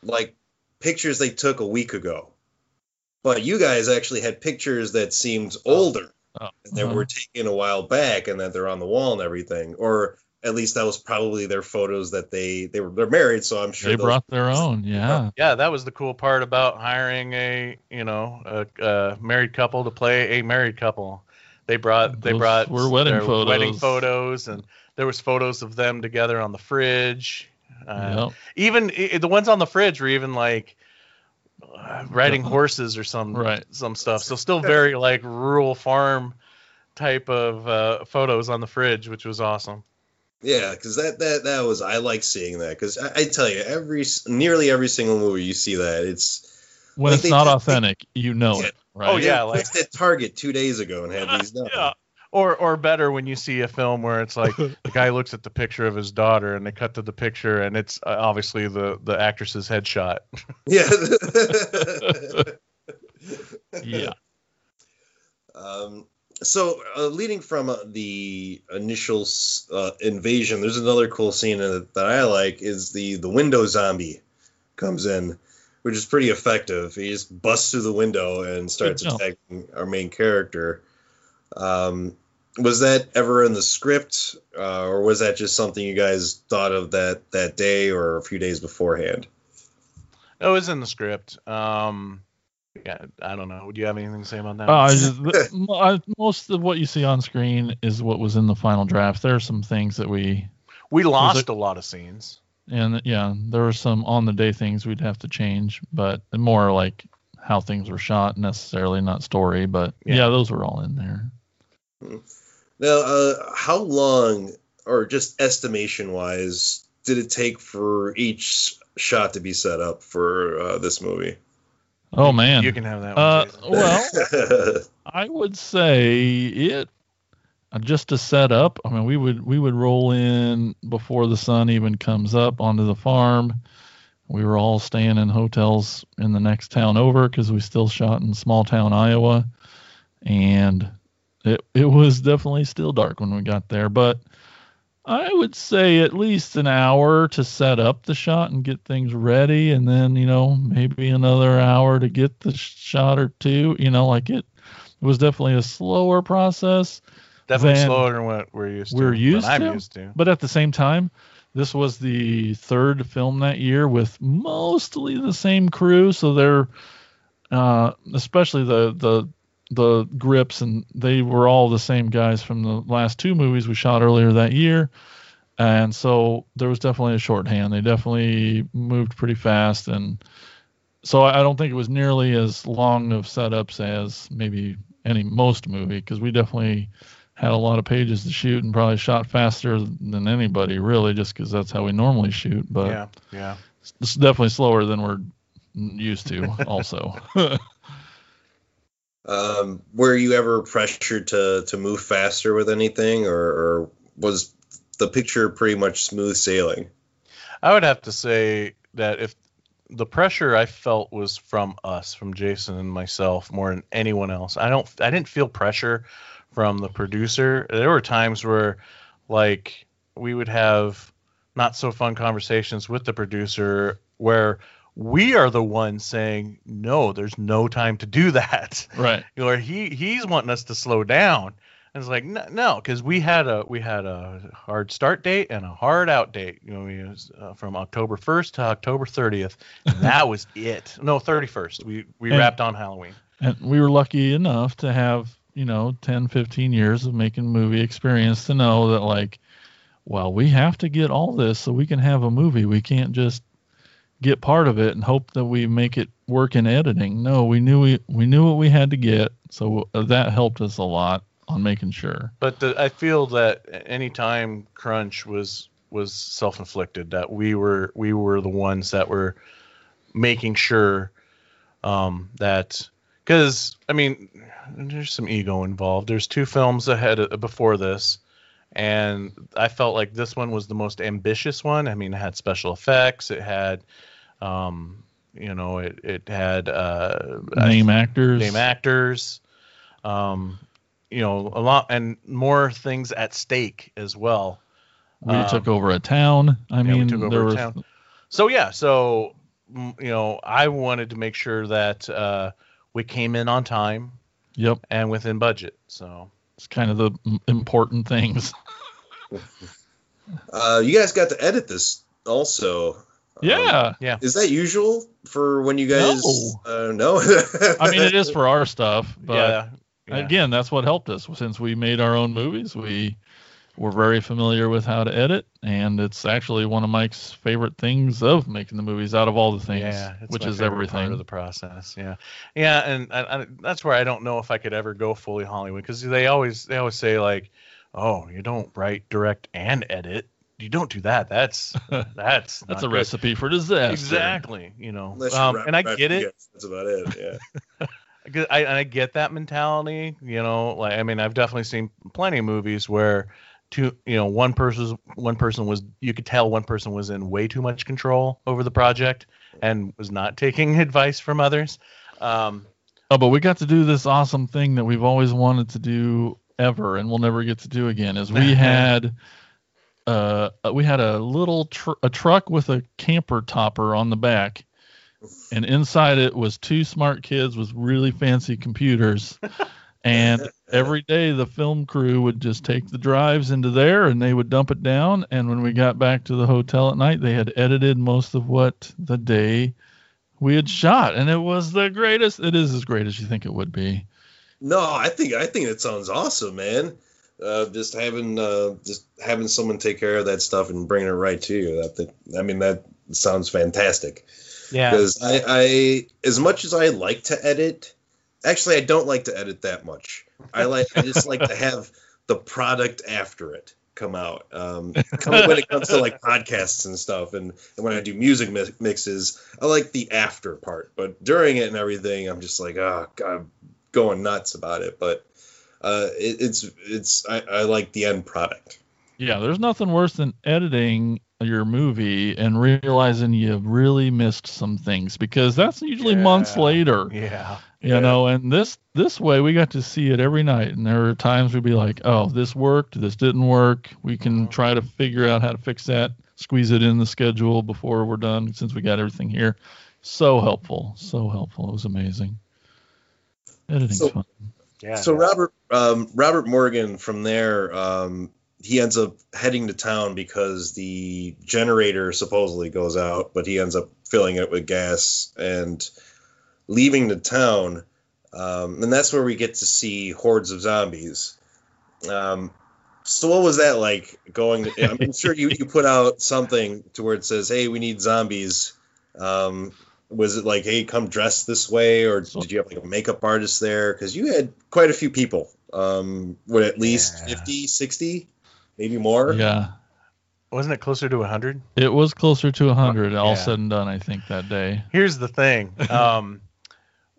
like pictures they took a week ago, but you guys actually had pictures that seemed older Oh, that uh-huh. were taken a while back and that they're on the wall and everything, or at least that was probably their photos that they they were they're married, so I'm sure they brought their own. Yeah. Yeah, that was the cool part about hiring a you know a, a married couple to play a married couple. They brought they Those brought were wedding their wedding photos. photos, and there was photos of them together on the fridge. Uh, Yep. Even i- the ones on the fridge were even like uh, riding horses or some Right. some stuff. So still very like rural farm type of uh, photos on the fridge, which was awesome. Yeah, because that that that was I like seeing that because I, I tell you every nearly every single movie you see that it's When Like it's they not did- authentic, you know Yeah. it. Right. Oh, yeah, They like- looked at Target two days ago and had these done. yeah. or or better when you see a film where it's like the guy looks at the picture of his daughter and they cut to the picture and it's uh, obviously the the actress's headshot. Yeah. Yeah. Um, so, uh, leading from uh, the initial uh, invasion, there's another cool scene that I like is the the window zombie comes in, which is pretty effective. He just busts through the window and starts attacking our main character. Um, was that ever in the script, uh, or was that just something you guys thought of that that day or a few days beforehand? It was in the script. Um, yeah, I don't know. Do you have anything to say about that? Uh, I just, I- most of what you see on screen is what was in the final draft. There are some things that we, we lost a lot of scenes. and yeah, there were some on the day things we'd have to change, but more like how things were shot necessarily, not story. But Yeah. yeah, those were all in there. Now, uh, how long, or just estimation wise, did it take for each shot to be set up for uh, this movie? Oh man. You can have that one. uh, well, I would say it uh, just to set up. I mean, we would we would roll in before the sun even comes up onto the farm. We were all staying in hotels in the next town over because we still shot in small town Iowa, and it it was definitely still dark when we got there. But I would say at least an hour to set up the shot and get things ready, and then you know maybe another hour to get the shot or two. You know, like it, it was definitely a slower process, Definitely slower than what we're used to. we're used I'm to? used to. but at the same time, this was the third film that year with mostly the same crew, so they're uh, especially the the the grips and they were all the same guys from the last two movies we shot earlier that year. And so there was definitely a shorthand. They definitely moved pretty fast. And so i don't think it was nearly as long of setups as maybe any most movie because we definitely had a lot of pages to shoot and probably shot faster than anybody really just because that's how we normally shoot. But yeah, yeah. it's definitely slower than we're used to also um, were you ever pressured to to move faster with anything, or, or was the picture pretty much smooth sailing? I would have to say that if the pressure I felt was from us, from Jason and myself, more than anyone else. I don't, I didn't feel pressure from the producer. There were times where, like, we would have not so fun conversations with the producer where we are the ones saying, "No, there's no time to do that." right or he he's wanting us to slow down. And it's like no, no, because we had a we had a hard start date and a hard out date. You know, we was uh, from October 1st to October 30th, and that was it. No, 31st. We we And- wrapped on Halloween. and we were lucky enough to have you know 10 15 years of making movie experience to know that like well we have to get all this so we can have a movie we can't just get part of it and hope that we make it work in editing no we knew we we knew what we had to get so uh, that helped us a lot on making sure But the, I feel that any time crunch was was self inflicted. That we were we were the ones that were making sure um, that because I mean there's some ego involved. There's two films ahead of, before this, and I felt like this one was the most ambitious one. I mean, it had special effects. It had um, you know it it had uh, name actors. name actors. Um you know a lot and more things at stake as well. We um, took over a town. I yeah, we mean took over there a was town. so yeah so you know i wanted to make sure that uh we came in on time yep. and within budget so. It's kind of the important things. Uh, you guys got to edit this also. Um, yeah is that usual for when you guys? Uh, no. i mean it is for our stuff but yeah, yeah. again that's what helped us since we made our own movies we were very familiar with how to edit and it's actually one of mike's favorite things of making the movies out of all the things yeah, it's which my is everything part of the process. Yeah, yeah, and I, I, that's where I don't know if I could ever go fully Hollywood because they always they always say like, oh, you don't write, direct, and edit. You don't do that. That's that's that's not a good. recipe for disaster Exactly. You know, um, and I get it. guys, That's about it. Yeah. I, I get that mentality. You know, like I mean, I've definitely seen plenty of movies where two, you know, one person one person was you could tell one person was in way too much control over the project and was not taking advice from others. Um, Oh, but we got to do this awesome thing that we've always wanted to do ever, and we'll never get to do again. Is we had, uh, we had a little tr- a truck with a camper topper on the back, and inside it was two smart kids with really fancy computers. and every day the film crew would just take the drives into there and they would dump it down and when we got back to the hotel at night they had edited most of what the day we had shot and it was the greatest it is as great as you think it would be No, I think I think it sounds awesome, man. Uh, just having uh, just having someone take care of that stuff and bringing it right to you. That, that I mean, that sounds fantastic. yeah. Because I, I, as much as I like to edit, actually, I don't like to edit that much. I like, I just like to have the product after it come out. Um, when it comes to like podcasts and stuff, and, and when I do music mi- mixes, I like the after part. But during it and everything, I'm just like, oh, God, I'm going nuts about it. But uh, it, it's, it's, I, I like the end product. yeah there's nothing worse than editing your movie and realizing you really missed some things because that's usually months later yeah. you Yeah. know and this this way we got to see it every night and there were times we'd be like oh this worked this didn't work we can Mhm. try to figure out how to fix that squeeze it in the schedule before we're done since we got everything here so helpful so helpful it was amazing editing's So- fun Yeah. So Robert um, Robert Morgan from there um, he ends up heading to town because the generator supposedly goes out, but he ends up filling it with gas and leaving the town. Um, and that's where we get to see hordes of zombies. Um, so what was that like going? To, I'm sure you, you put out something to where it says, "Hey, we need zombies." Um, was it like, "Hey, come dress this way," or did you have like a makeup artist there? Because you had quite a few people. Um, what at least Yeah. 50, 60, maybe more. yeah Wasn't it closer to 100? it was closer to 100 all Yeah. said and done i think that day Here's the thing. Um,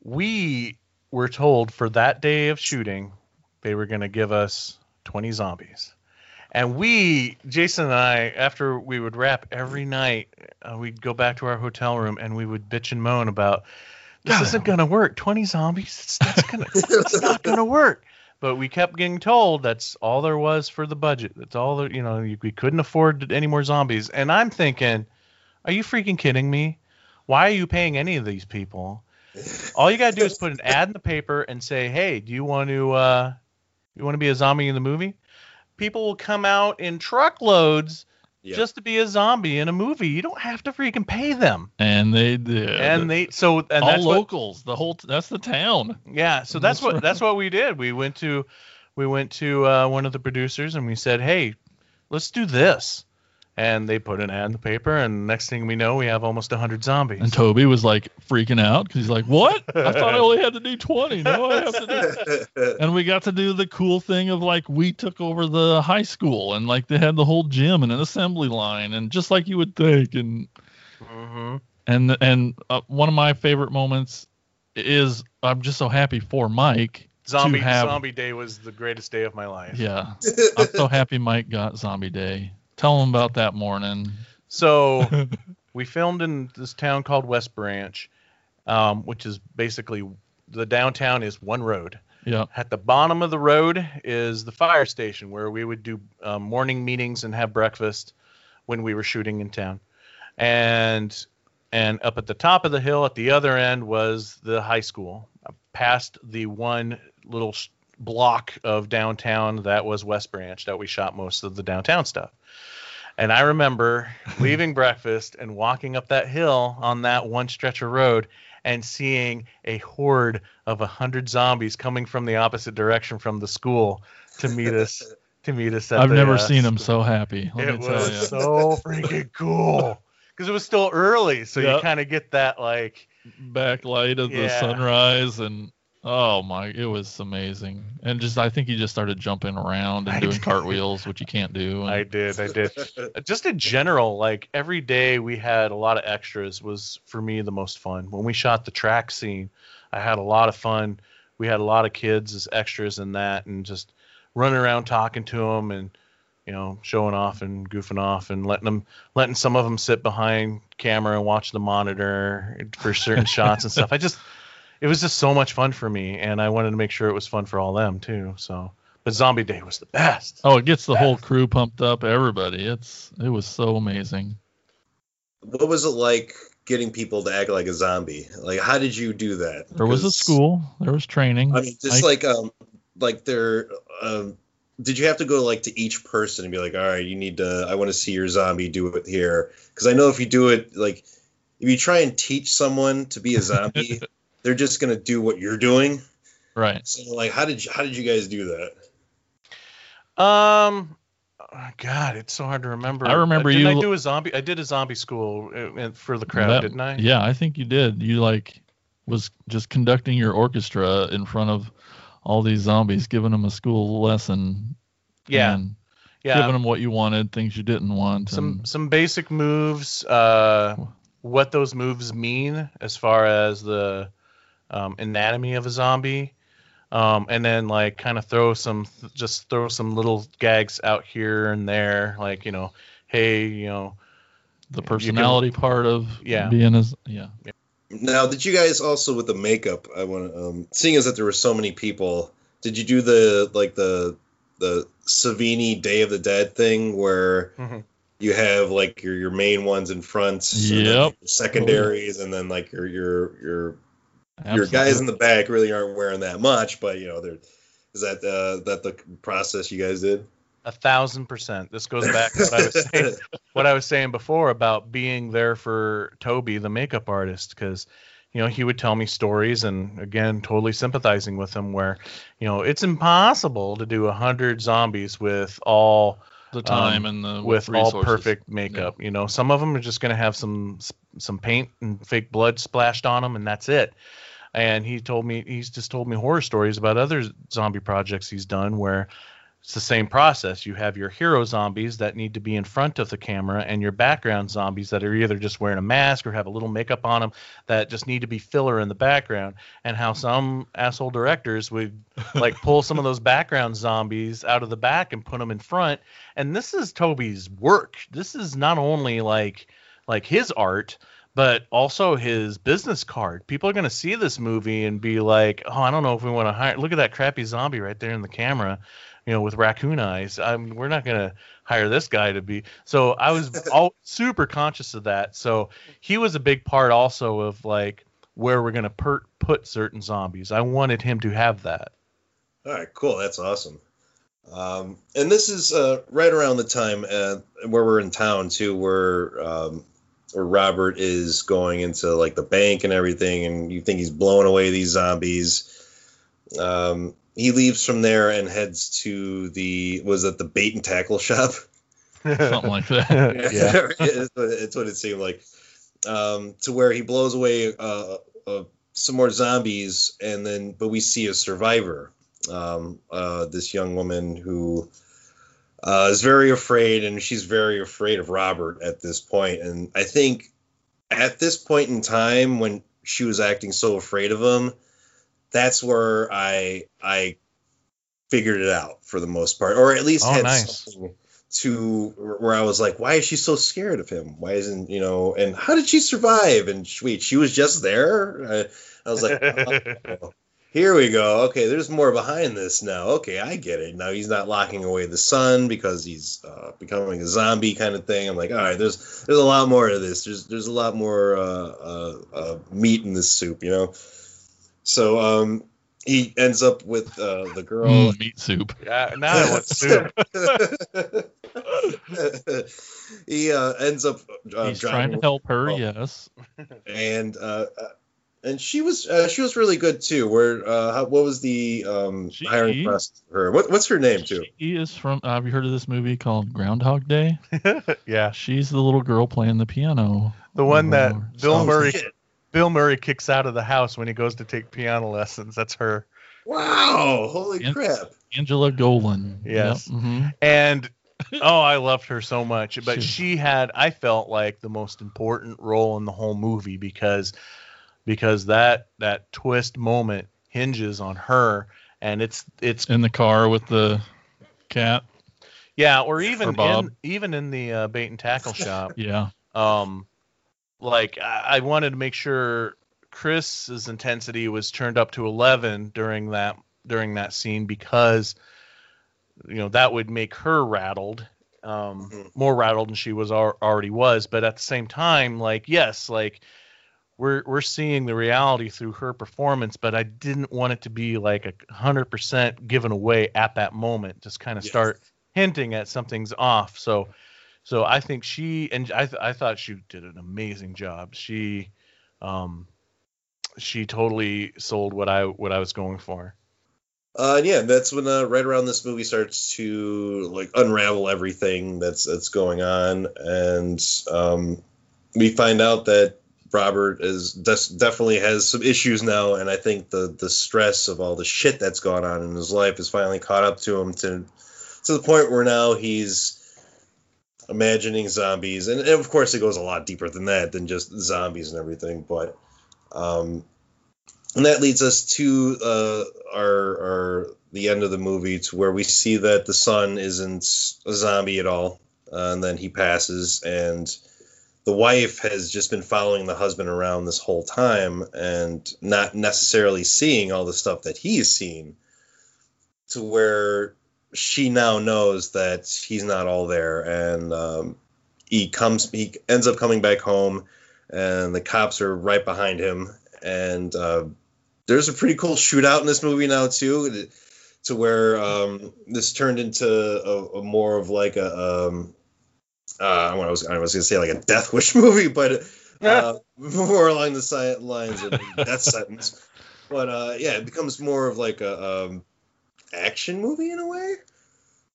we were told for that day of shooting, they were going to give us 20 zombies. And we, Jason and I, after we would wrap every night, uh, we'd go back to our hotel room and we would bitch and moan about this God. isn't going to work. 20 zombies, it's, that's gonna, it's not going to work. But we kept getting told that's all there was for the budget. That's all there, you know, we couldn't afford any more zombies. And I'm thinking, are you freaking kidding me? Why are you paying any of these people? All you gotta do is put an ad in the paper and say, "Hey, do you want to uh, you want to be a zombie in the movie?" People will come out in truckloads Yeah. just to be a zombie in a movie. You don't have to freaking pay them. and they did And they so and all that's what locals the whole that's the town yeah, so that's That's what right. that's what we did. We went to we went to uh, one of the producers and we said, "Hey, let's do this." And they put an ad in the paper, and next thing we know, we have almost 100 zombies. And Toby was like freaking out because he's like, "What? I thought I only had to do 20. No, I have to do." And we got to do the cool thing of like we took over the high school and like they had the whole gym and an assembly line and just like you would think and hmm and and uh, one of my favorite moments is I'm just so happy for Mike. Zombie have- Zombie Day was the greatest day of my life. Yeah, I'm so happy Mike got Zombie Day. Tell them about that morning. So we filmed in this town called West Branch, um, which is basically the downtown is one road. Yeah, At the bottom of the road is the fire station where we would do um, morning meetings and have breakfast when we were shooting in town. And and up at the top of the hill at the other end was the high school. Past the one little block of downtown that was West Branch that we shot most of the downtown stuff. And I remember leaving breakfast and walking up that hill on that one stretch of road and seeing a horde of a hundred zombies coming from the opposite direction from the school to meet us to meet us at I've the, never uh, seen them so happy. Let It me tell was you. so freaking cool because it was still early, so you kind of get that like backlight of the sunrise and oh my it was amazing and just i think he just started jumping around and I doing did. cartwheels which you can't do and I did, I did. Just in general, like every day we had a lot of extras was for me the most fun. When we shot the track scene, I had a lot of fun. We had a lot of kids as extras in that, and just running around talking to them and you know showing off and goofing off and letting them letting some of them sit behind camera and watch the monitor for certain shots and stuff. I just it was just so much fun for me, and I wanted to make sure it was fun for all them too. So, but Zombie Day was the best. Oh, it gets the whole crew pumped up. Everybody, it's it was so amazing. What was it like getting people to act like a zombie? Like, how did you do that? There was a 'Cause, school. There was training. I mean, just I- like um, like there, um, did you have to go like to each person and be like, all right, you need to, I want to see your zombie do it here? Because I know if you do it, like, if you try and teach someone to be a zombie, they're just gonna do what you're doing. right. So, like, how did you, how did you guys do that? Um, oh, God, it's so hard to remember. I remember Uh, didn't you- I do a zombie? I did a zombie school uh, uh, for the crowd, That- didn't I? Yeah, I think you did. You like was just conducting your orchestra in front of all these zombies, giving them a school lesson. Yeah, and yeah. Giving them what you wanted, things you didn't want. some and- some basic moves. Uh, what those moves mean as far as the um, anatomy of a zombie. Um, and then like kind of throw some just throw some little gags out here and there like you know hey you know the you can- personality part of Yeah. being as yeah. Now, did you guys also with the makeup? I want to, um, seeing as that there were so many people, did you do the like the the Savini Day of the Dead thing where Mhm. you have like your your main ones in front, and then Yep. your secondaries, and then like your your your your guys in the back really aren't wearing that much, but you know they're. Is that uh, that the process you guys did? a thousand percent this goes back to what i was saying what I was saying before about being there for Toby, the makeup artist, because you know he would tell me stories, and again, totally sympathizing with him. Where you know it's impossible to do a hundred zombies with all the time and the um, with all perfect makeup. You know, some of them are just going to have some some paint and fake blood splashed on them, and that's it. And he told me he's just told me horror stories about other zombie projects he's done where it's the same process. You have your hero zombies that need to be in front of the camera, and your background zombies that are either just wearing a mask or have a little makeup on them that just need to be filler in the background. And how some asshole directors would like pull some of those background zombies out of the back and put them in front. And this is Toby's work. This is not only like like his art, but also his business card. People are going to see this movie and be like, "Oh, I don't know if we want to hire. Look at that crappy zombie right there in the camera, you know, with raccoon eyes. I'm, we're not going to hire this guy to be." So I was all super conscious of that. So he was a big part also of like where we're going to per- put certain zombies. I wanted him to have that. All right, cool. That's awesome. Um, and this is uh, right around the time uh, where we're in town too, where um, where Robert is going into like the bank and everything, and you think he's blowing away these zombies. Um, he leaves from there and heads to the was it the bait and tackle shop? something like that. yeah. it's, what, it's what it seemed like. Um, to where he blows away uh, uh, some more zombies, and then but we see a survivor. Um, uh, this young woman who uh, is very afraid, and she's very afraid of Robert at this point. And I think at this point in time, when she was acting so afraid of him, that's where I I figured it out for the most part, or at least Oh, had nice. something to where I was like, why is she so scared of him? Why isn't you know? And how did she survive? And sweet, she was just there. I, I was like, oh, here we go. Okay, there's more behind this now. Okay, I get it. Now he's not locking away the son because he's uh, becoming a zombie kind of thing. I'm like, all right, there's there's a lot more to this. There's there's a lot more uh, uh, uh, meat in this soup, you know. So um, he ends up with uh, the girl. Mm, meat soup. yeah. Now I want soup. he uh, ends up uh, He's trying to help her. Yes. and uh, uh, and she was uh, she was really good too. Where uh, how, what was the um, She- hiring process for her? What, what's her name too? She is from. have you heard of this movie called Groundhog Day? yeah. She's the little girl playing the piano. The one that Oh, Bill Oh, Murray shit. Bill Murray kicks out of the house when he goes to take piano lessons. That's her. Wow! Holy And- crap! Angela Gollan. Yes. Yep, mhm. And oh, I loved her so much. But She- she had I felt like the most important role in the whole movie because because that that twist moment hinges on her and it's it's in the car with the cat. yeah or even Bob. in even in the uh, bait and tackle shop Yeah. um like I, I wanted to make sure chris's intensity was turned up to 11 during that during that scene because you know that would make her rattled um Mhm. more rattled than she was al- already was but at the same time like yes like we're we're seeing the reality through her performance but i didn't want it to be like a 100% given away at that moment just kind of Yes. start hinting at something's off so so I think she and I th- I thought she did an amazing job. She um she totally sold what I what I was going for. Uh, and yeah, that's when uh, right around this movie starts to like unravel everything that's that's going on, and um, we find out that Robert is des- definitely has some issues now, and I think the the stress of all the shit that's gone on in his life has finally caught up to him to to the point where now he's imagining zombies, and, and of course it goes a lot deeper than that than just zombies and everything, but. Um, and that leads us to uh, our, our the end of the movie to where we see that the son isn't a zombie at all, uh, and then he passes, and the wife has just been following the husband around this whole time and not necessarily seeing all the stuff that he's seen, to where she now knows that he's not all there, and um, he comes he ends up coming back home, and the cops are right behind him, and uh, there's a pretty cool shootout in this movie now too, to where um, this turned into a, a more of like a um, uh, I was I was gonna say like a Death Wish movie, but uh, more along the si- lines of Death Sentence. But uh, yeah, it becomes more of like a um, action movie in a way,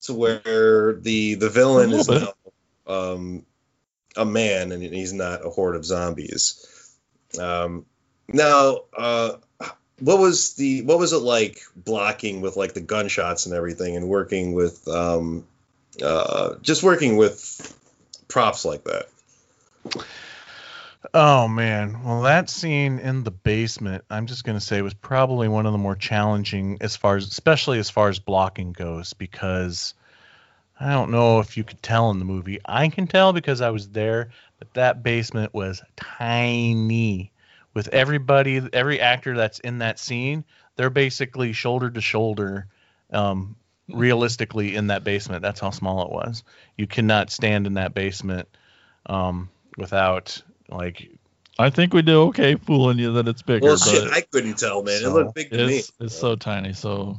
to where the the villain is now um, a man and he's not a horde of zombies. Um, now, uh, what was the what was it like blocking with like the gunshots and everything, and working with um, uh, just working with props like that? Oh man, well that scene in the basement, I'm just gonna say was probably one of the more challenging as far as, especially as far as blocking goes, because I don't know if you could tell in the movie. I can tell because I was there, but that basement was tiny. With everybody, every actor that's in that scene, they're basically shoulder to shoulder, um, realistically in that basement. That's how small it was. You cannot stand in that basement um, without like I think we do okay fooling you that it's bigger, Well, but shit, I couldn't tell, man. So, it looked big to me. it's, it's so tiny. So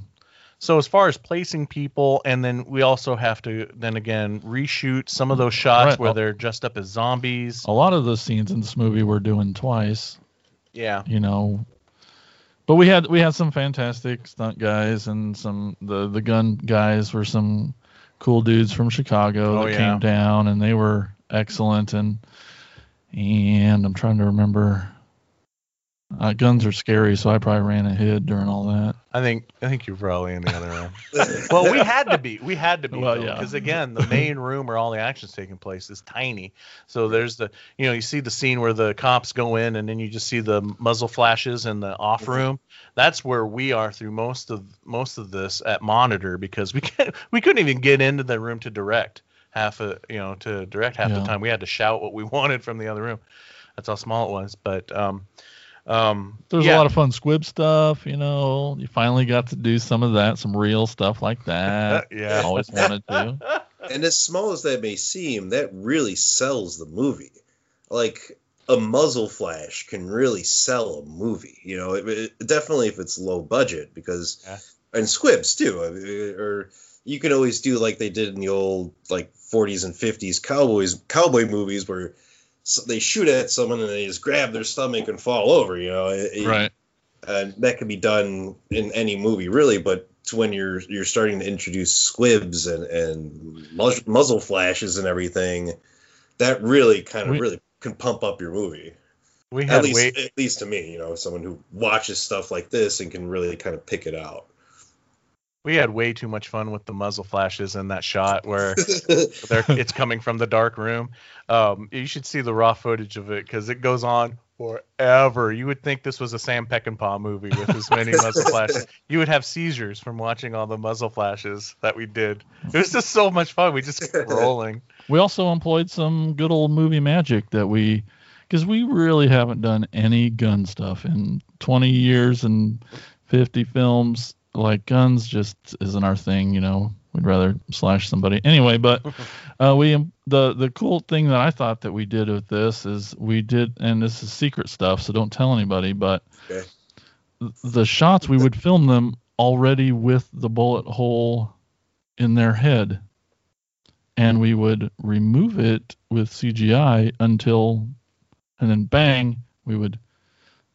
So as far as placing people, and then we also have to then again reshoot some of those shots Right. where they're dressed up as zombies. a lot of the scenes in this movie we're doing twice. Yeah, you know. But we had we had some fantastic stunt guys and some the the gun guys were some cool dudes from Chicago Oh, that yeah. came down and they were excellent and and I'm trying to remember. Uh, guns are scary, so I probably ran ahead during all that. I think I think you're probably in the other room. well, we had to be. We had to be. Well, Well, yeah. Because again, the main room where all the action's taking place is tiny. So there's the you know you see the scene where the cops go in and then you just see the muzzle flashes in the off room. That's where we are through most of most of this at monitor because we can't we couldn't even get into the room to direct half a you know to direct half Yeah. the time. We had to shout what we wanted from the other room. That's how small it was. But um um There's yeah. a lot of fun squib stuff, you know. You finally got to do some of that, some real stuff like that. yeah. Always wanted to. and as small as that may seem, that really sells the movie. Like a muzzle flash can really sell a movie. You know, it, it- definitely if it's low budget because Yeah. and squibs too. I mean, Or you can always do like they did in the old like 40s and 50s cowboys cowboy movies where s they shoot at someone and they just grab their stomach and fall over. You know, It- Right. and that can be done in any movie really but to when you're you're starting to introduce squibs and and muz- muzzle flashes and everything that really kind of We- really can pump up your movie We at had least way at least to me you know someone who watches stuff like this and can really kind of pick it out we had way too much fun with the muzzle flashes in that shot where they're, it's coming from the dark room. Um, you should see the raw footage of it because it goes on forever. You would think this was a Sam Peckinpah movie with as many muzzle flashes. You would have seizures from watching all the muzzle flashes that we did. It was just so much fun. We just kept rolling. We also employed some good old movie magic that we, because we really haven't done any gun stuff in 20 years and 50 films. Like guns just isn't our thing, you know. We'd rather slash somebody anyway. But uh, we the the cool thing that I thought that we did with this is we did, and this is secret stuff, so don't tell anybody. But Okay. the shots we would film them already with the bullet hole in their head, and we would remove it with CGI until, and then bang, we would,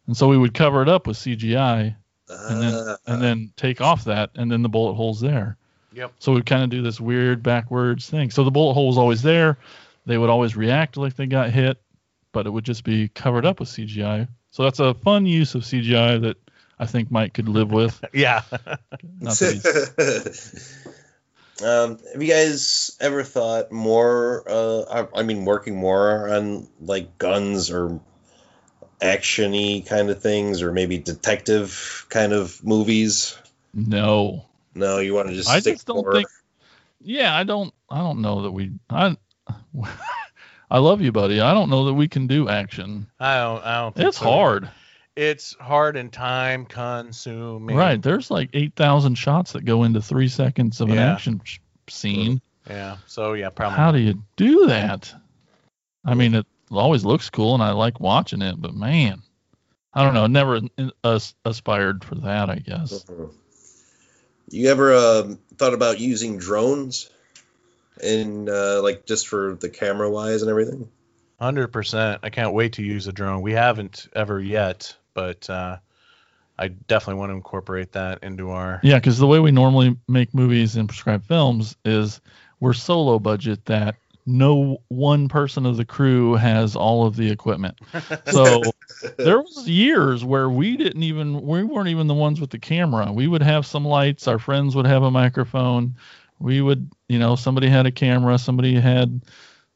and so we would cover it up with CGI and then Uh, and then take off that, and then the bullet hole's there. Yep. So we'd kind of do this weird backwards thing. So the bullet hole was always there. They would always react like they got hit, but it would just be covered up with CGI. So that's a fun use of CGI that I think Mike could live with. Yeah. Not that he's- um, have you guys ever thought more? Uh, I, I mean, working more on like guns or actiony kind of things, or maybe detective kind of movies? no. No, you want to just. I stick just don't more- think. Yeah, I don't. I don't know that we. I. I love you, buddy. I don't know that we can do action. I don't. I don't. Think It's so. hard. It's hard and time consuming. Right. There's like 8,000 shots that go into three seconds of an action sh- scene. Yeah. So yeah, probably. How do you do that? I mean, it always looks cool and I like watching it, but man, I don't know. Never in- as- aspired for that, I guess. Mhm. You ever um, thought about using drones, and uh, like just for the camera wise and everything? Hundred percent. I can't wait to use a drone. We haven't ever yet, but uh, I definitely want to incorporate that into our. Yeah, because the way we normally make movies and prescribed films is we're so low budget that no one person of the crew has all of the equipment. So there was years where we didn't even we weren't even the ones with the camera. We would have some lights, our friends would have a microphone. We would, you know, somebody had a camera, somebody had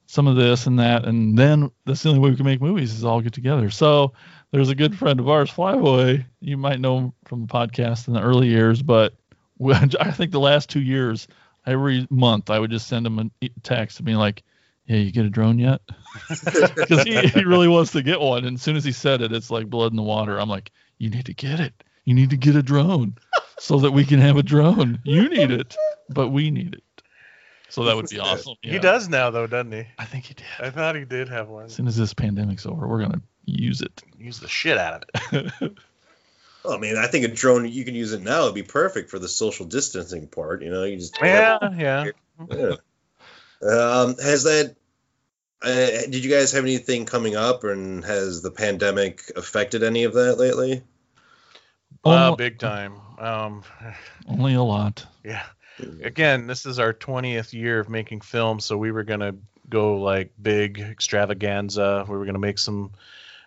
some of this and that, and then that's the only way we can make movies is all get together. So there's a good friend of ours, Flyboy. You might know him from the podcast in the early years, but I think the last two years, every month I would just send him a text and be like, "Yeah, you get a drone yet?" Because he, he really wants to get one. And as soon as he said it, it's like blood in the water. I'm like, "You need to get it. You need to get a drone so that we can have a drone. You need it, but we need it." So that would be awesome. He does now, though, doesn't he? I think he did. I thought he did have one. As soon as this pandemic's over, we're gonna use it. Use the shit out of it. Oh man, I think a drone you can use it now. It'd be perfect for the social distancing part. You know, you just Yeah, yeah. Yeah. Um, has that? Uh, did you guys have anything coming up, and has the pandemic affected any of that lately? Uh, Oh, big time. Um, Only a lot. yeah. Again, this is our 20th year of making films, so we were gonna go like big extravaganza. We were gonna make some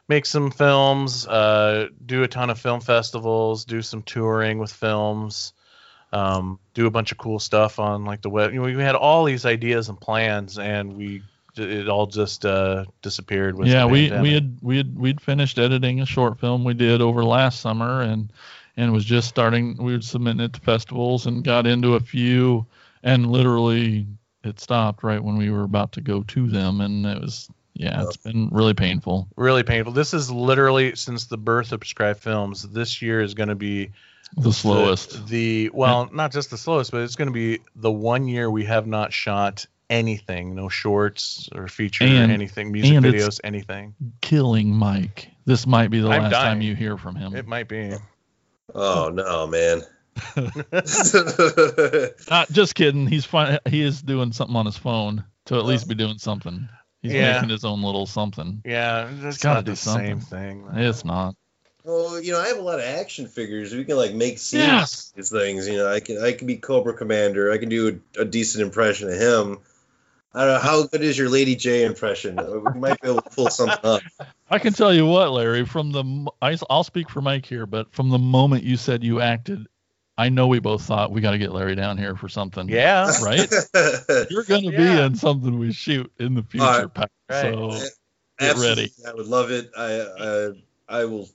make some films, uh, do a ton of film festivals, do some touring with films, um, do a bunch of cool stuff on like the web. You know, we had all these ideas and plans, and we it all just uh, disappeared with yeah, the we we had we had we'd finished editing a short film we did over last summer and and was just starting. We were submitting it to festivals and got into a few, and literally it stopped right when we were about to go to them, and it was yeah, it's been really painful. really painful. This is literally since the birth of prescribed films. This year is going to be The slowest. The, well, not just the slowest, but it's going to be the one year we have not shot anything, no shorts or feature And- or anything, music and it's- videos, anything. Killing Mike. This might be the I'm last time you hear from him. It might be. Oh no, man. Not uh, just kidding. He's fine. He is doing something on his phone to at least be doing something. He's Yeah. making his own little something. Yeah, that's gotta not do the same something. thing. It's not. well, you know, I have a lot of action figures. We can like make scenes. Yes. These things, you know, I can I can be Cobra Commander. I can do a, a decent impression of him. I don't know how good is your Lady Jaye impression. We might be able to pull something up. I can tell you what, Larry. From the I'll speak for Mike here, but from the moment you said you acted, I know we both thought we got to get Larry down here for something. Yeah, Right? You're gonna be in something we shoot in the future, Alright. Pat. Right. So Get ready. I would love it. I, I I will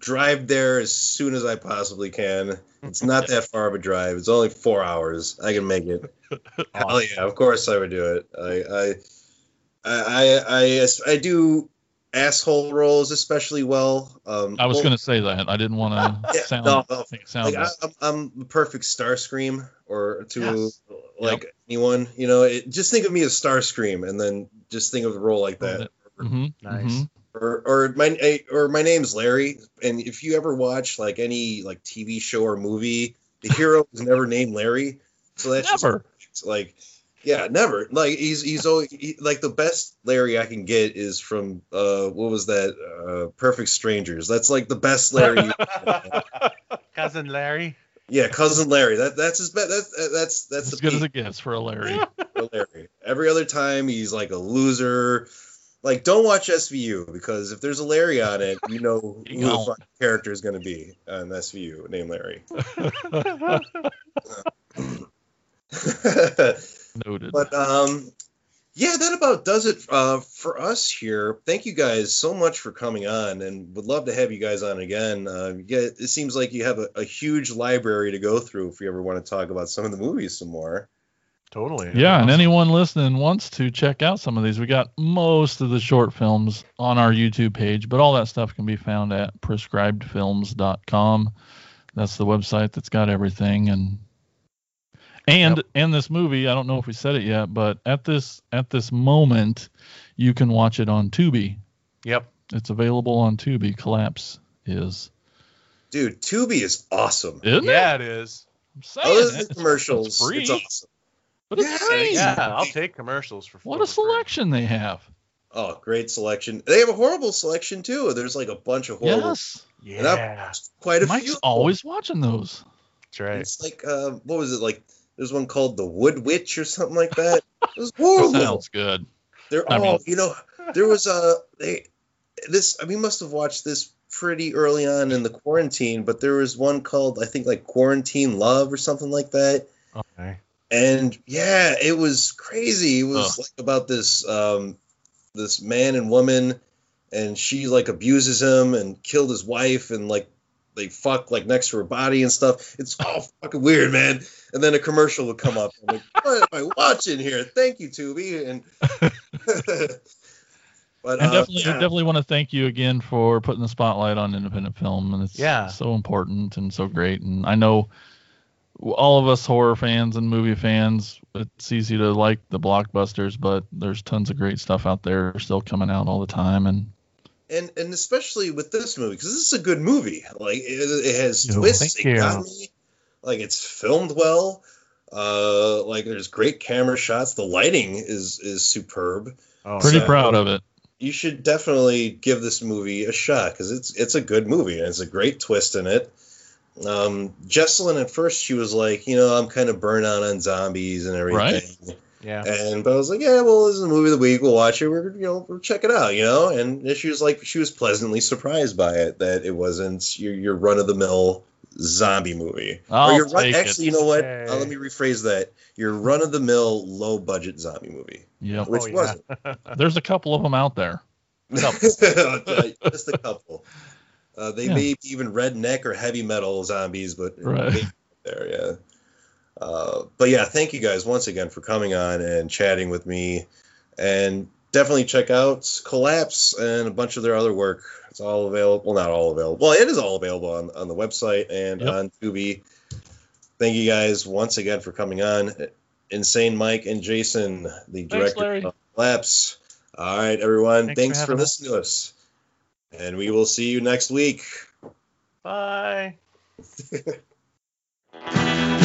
drive there as soon as I possibly can. It's not that far of a drive. It's only four hours. I can make it. Hell yeah, of course I would do it. I I I I, I, I do asshole roles especially well. Um, I was well, going to say that. I didn't want to Yeah, sound no, no. make it sound like I, I'm, I'm the perfect Starscream or to Yes. like anyone. You know, it, just think of me as Starscream, and then just think of the role like that. Mhm, Nice. mhm. Or, or my or my name's Larry, and if you ever watch like any like TV show or movie, the hero is never named Larry, so that's Never. it's like yeah never. Like he's he's always he, like the best larry i can get is from uh what was that uh perfect strangers. That's like the best larry Cousin Larry. yeah cousin larry. That that's his best that's that's that's as the good as it gets for a Larry. for larry. Every other time he's like a loser. Like don't watch svu because if there's a larry on it you know who You the don't. fucking character is going to be on svu named larry Noted. But um, yeah, that about does it uh, for us here. Thank you guys so much for coming on, and would love to have you guys on again. Uh, you get, it seems like you have a, a huge library to go through if you ever want to talk about some of the movies some more. Totally. yeah, and anyone listening wants to check out some of these, we got most of the short films on our YouTube page, but all that stuff can be found at prescribedfilms.com. That's the website that's got everything and and Yep. and this movie, I don't know if we said it yet, but at this at this moment, you can watch it on Tubi. Yep. It's available on Tubi. Collapse is. Dude, Tubi is awesome. Isn't it? Yeah, it is. I'm saying Other it. than It's- commercials, it's free, it's awesome. but it's Yeah, free. Yeah, I'll take commercials for What for a free. selection they have. Oh, great selection. They have a horrible selection too. There's like a bunch of horrible, Yes. Yeah, quite a Mike's few. of always watching those. that's right. It's like uh, what was it like? There's one called the Wood Witch or something like that. It was horrible. Sounds good. They're I all, mean- you know, there was a they this. I mean, must have watched this pretty early on in the quarantine, but there was one called I think like Quarantine Love or something like that. Okay. And yeah, it was crazy. It was Ugh. like about this um this man and woman, and she like abuses him and killed his wife and like they fuck like next to her body and stuff. It's all fucking weird, man. And then a commercial would come up. I'm like, what am I watching here? Thank you, Tubi. And but I uh, definitely, yeah. definitely want to thank you again for putting the spotlight on independent film, and it's Yeah. so important and so great. And I know all of us horror fans and movie fans, it's easy to like the blockbusters, but there's tons of great stuff out there still coming out all the time. And and and especially with this movie because this is a good movie. Like it, it has Oh, twists. thank It got me. Like it's filmed well. Uh, like there's great camera shots. The lighting is is superb. Oh, pretty So- proud of it. You should definitely give this movie a shot because it's it's a good movie and it's a great twist in it. Um, Jesselyn at first she was like, you know, I'm kind of burnt out on zombies and everything. Yeah. And but I was like, yeah, well, this is a movie of the week. We'll watch it. We're you know we'll check it out, you know. And she was like, she was pleasantly surprised by it that it wasn't your your run of the mill zombie movie. I'll your run, it. actually, you know what? Hey. Uh, let me rephrase that. Your run of the mill low budget zombie movie, Yep. which Oh, yeah. wasn't. There's a couple of them out there. Just a couple. Uh, they Yeah. may be even redneck or heavy metal zombies, but Right. there, yeah. Uh, but yeah, thank you guys once again for coming on and chatting with me, and definitely check out Collapse and a bunch of their other work. It's all available. Well, not all available. Well, it is all available on, on the website and Yep. on Tubi. Thank you guys once again for coming on. Insane Mike and Jason, the director Larry. of Collapse. All right, everyone. Thanks for Thanks, for, having us. listening to us. And we will see you next week. Bye.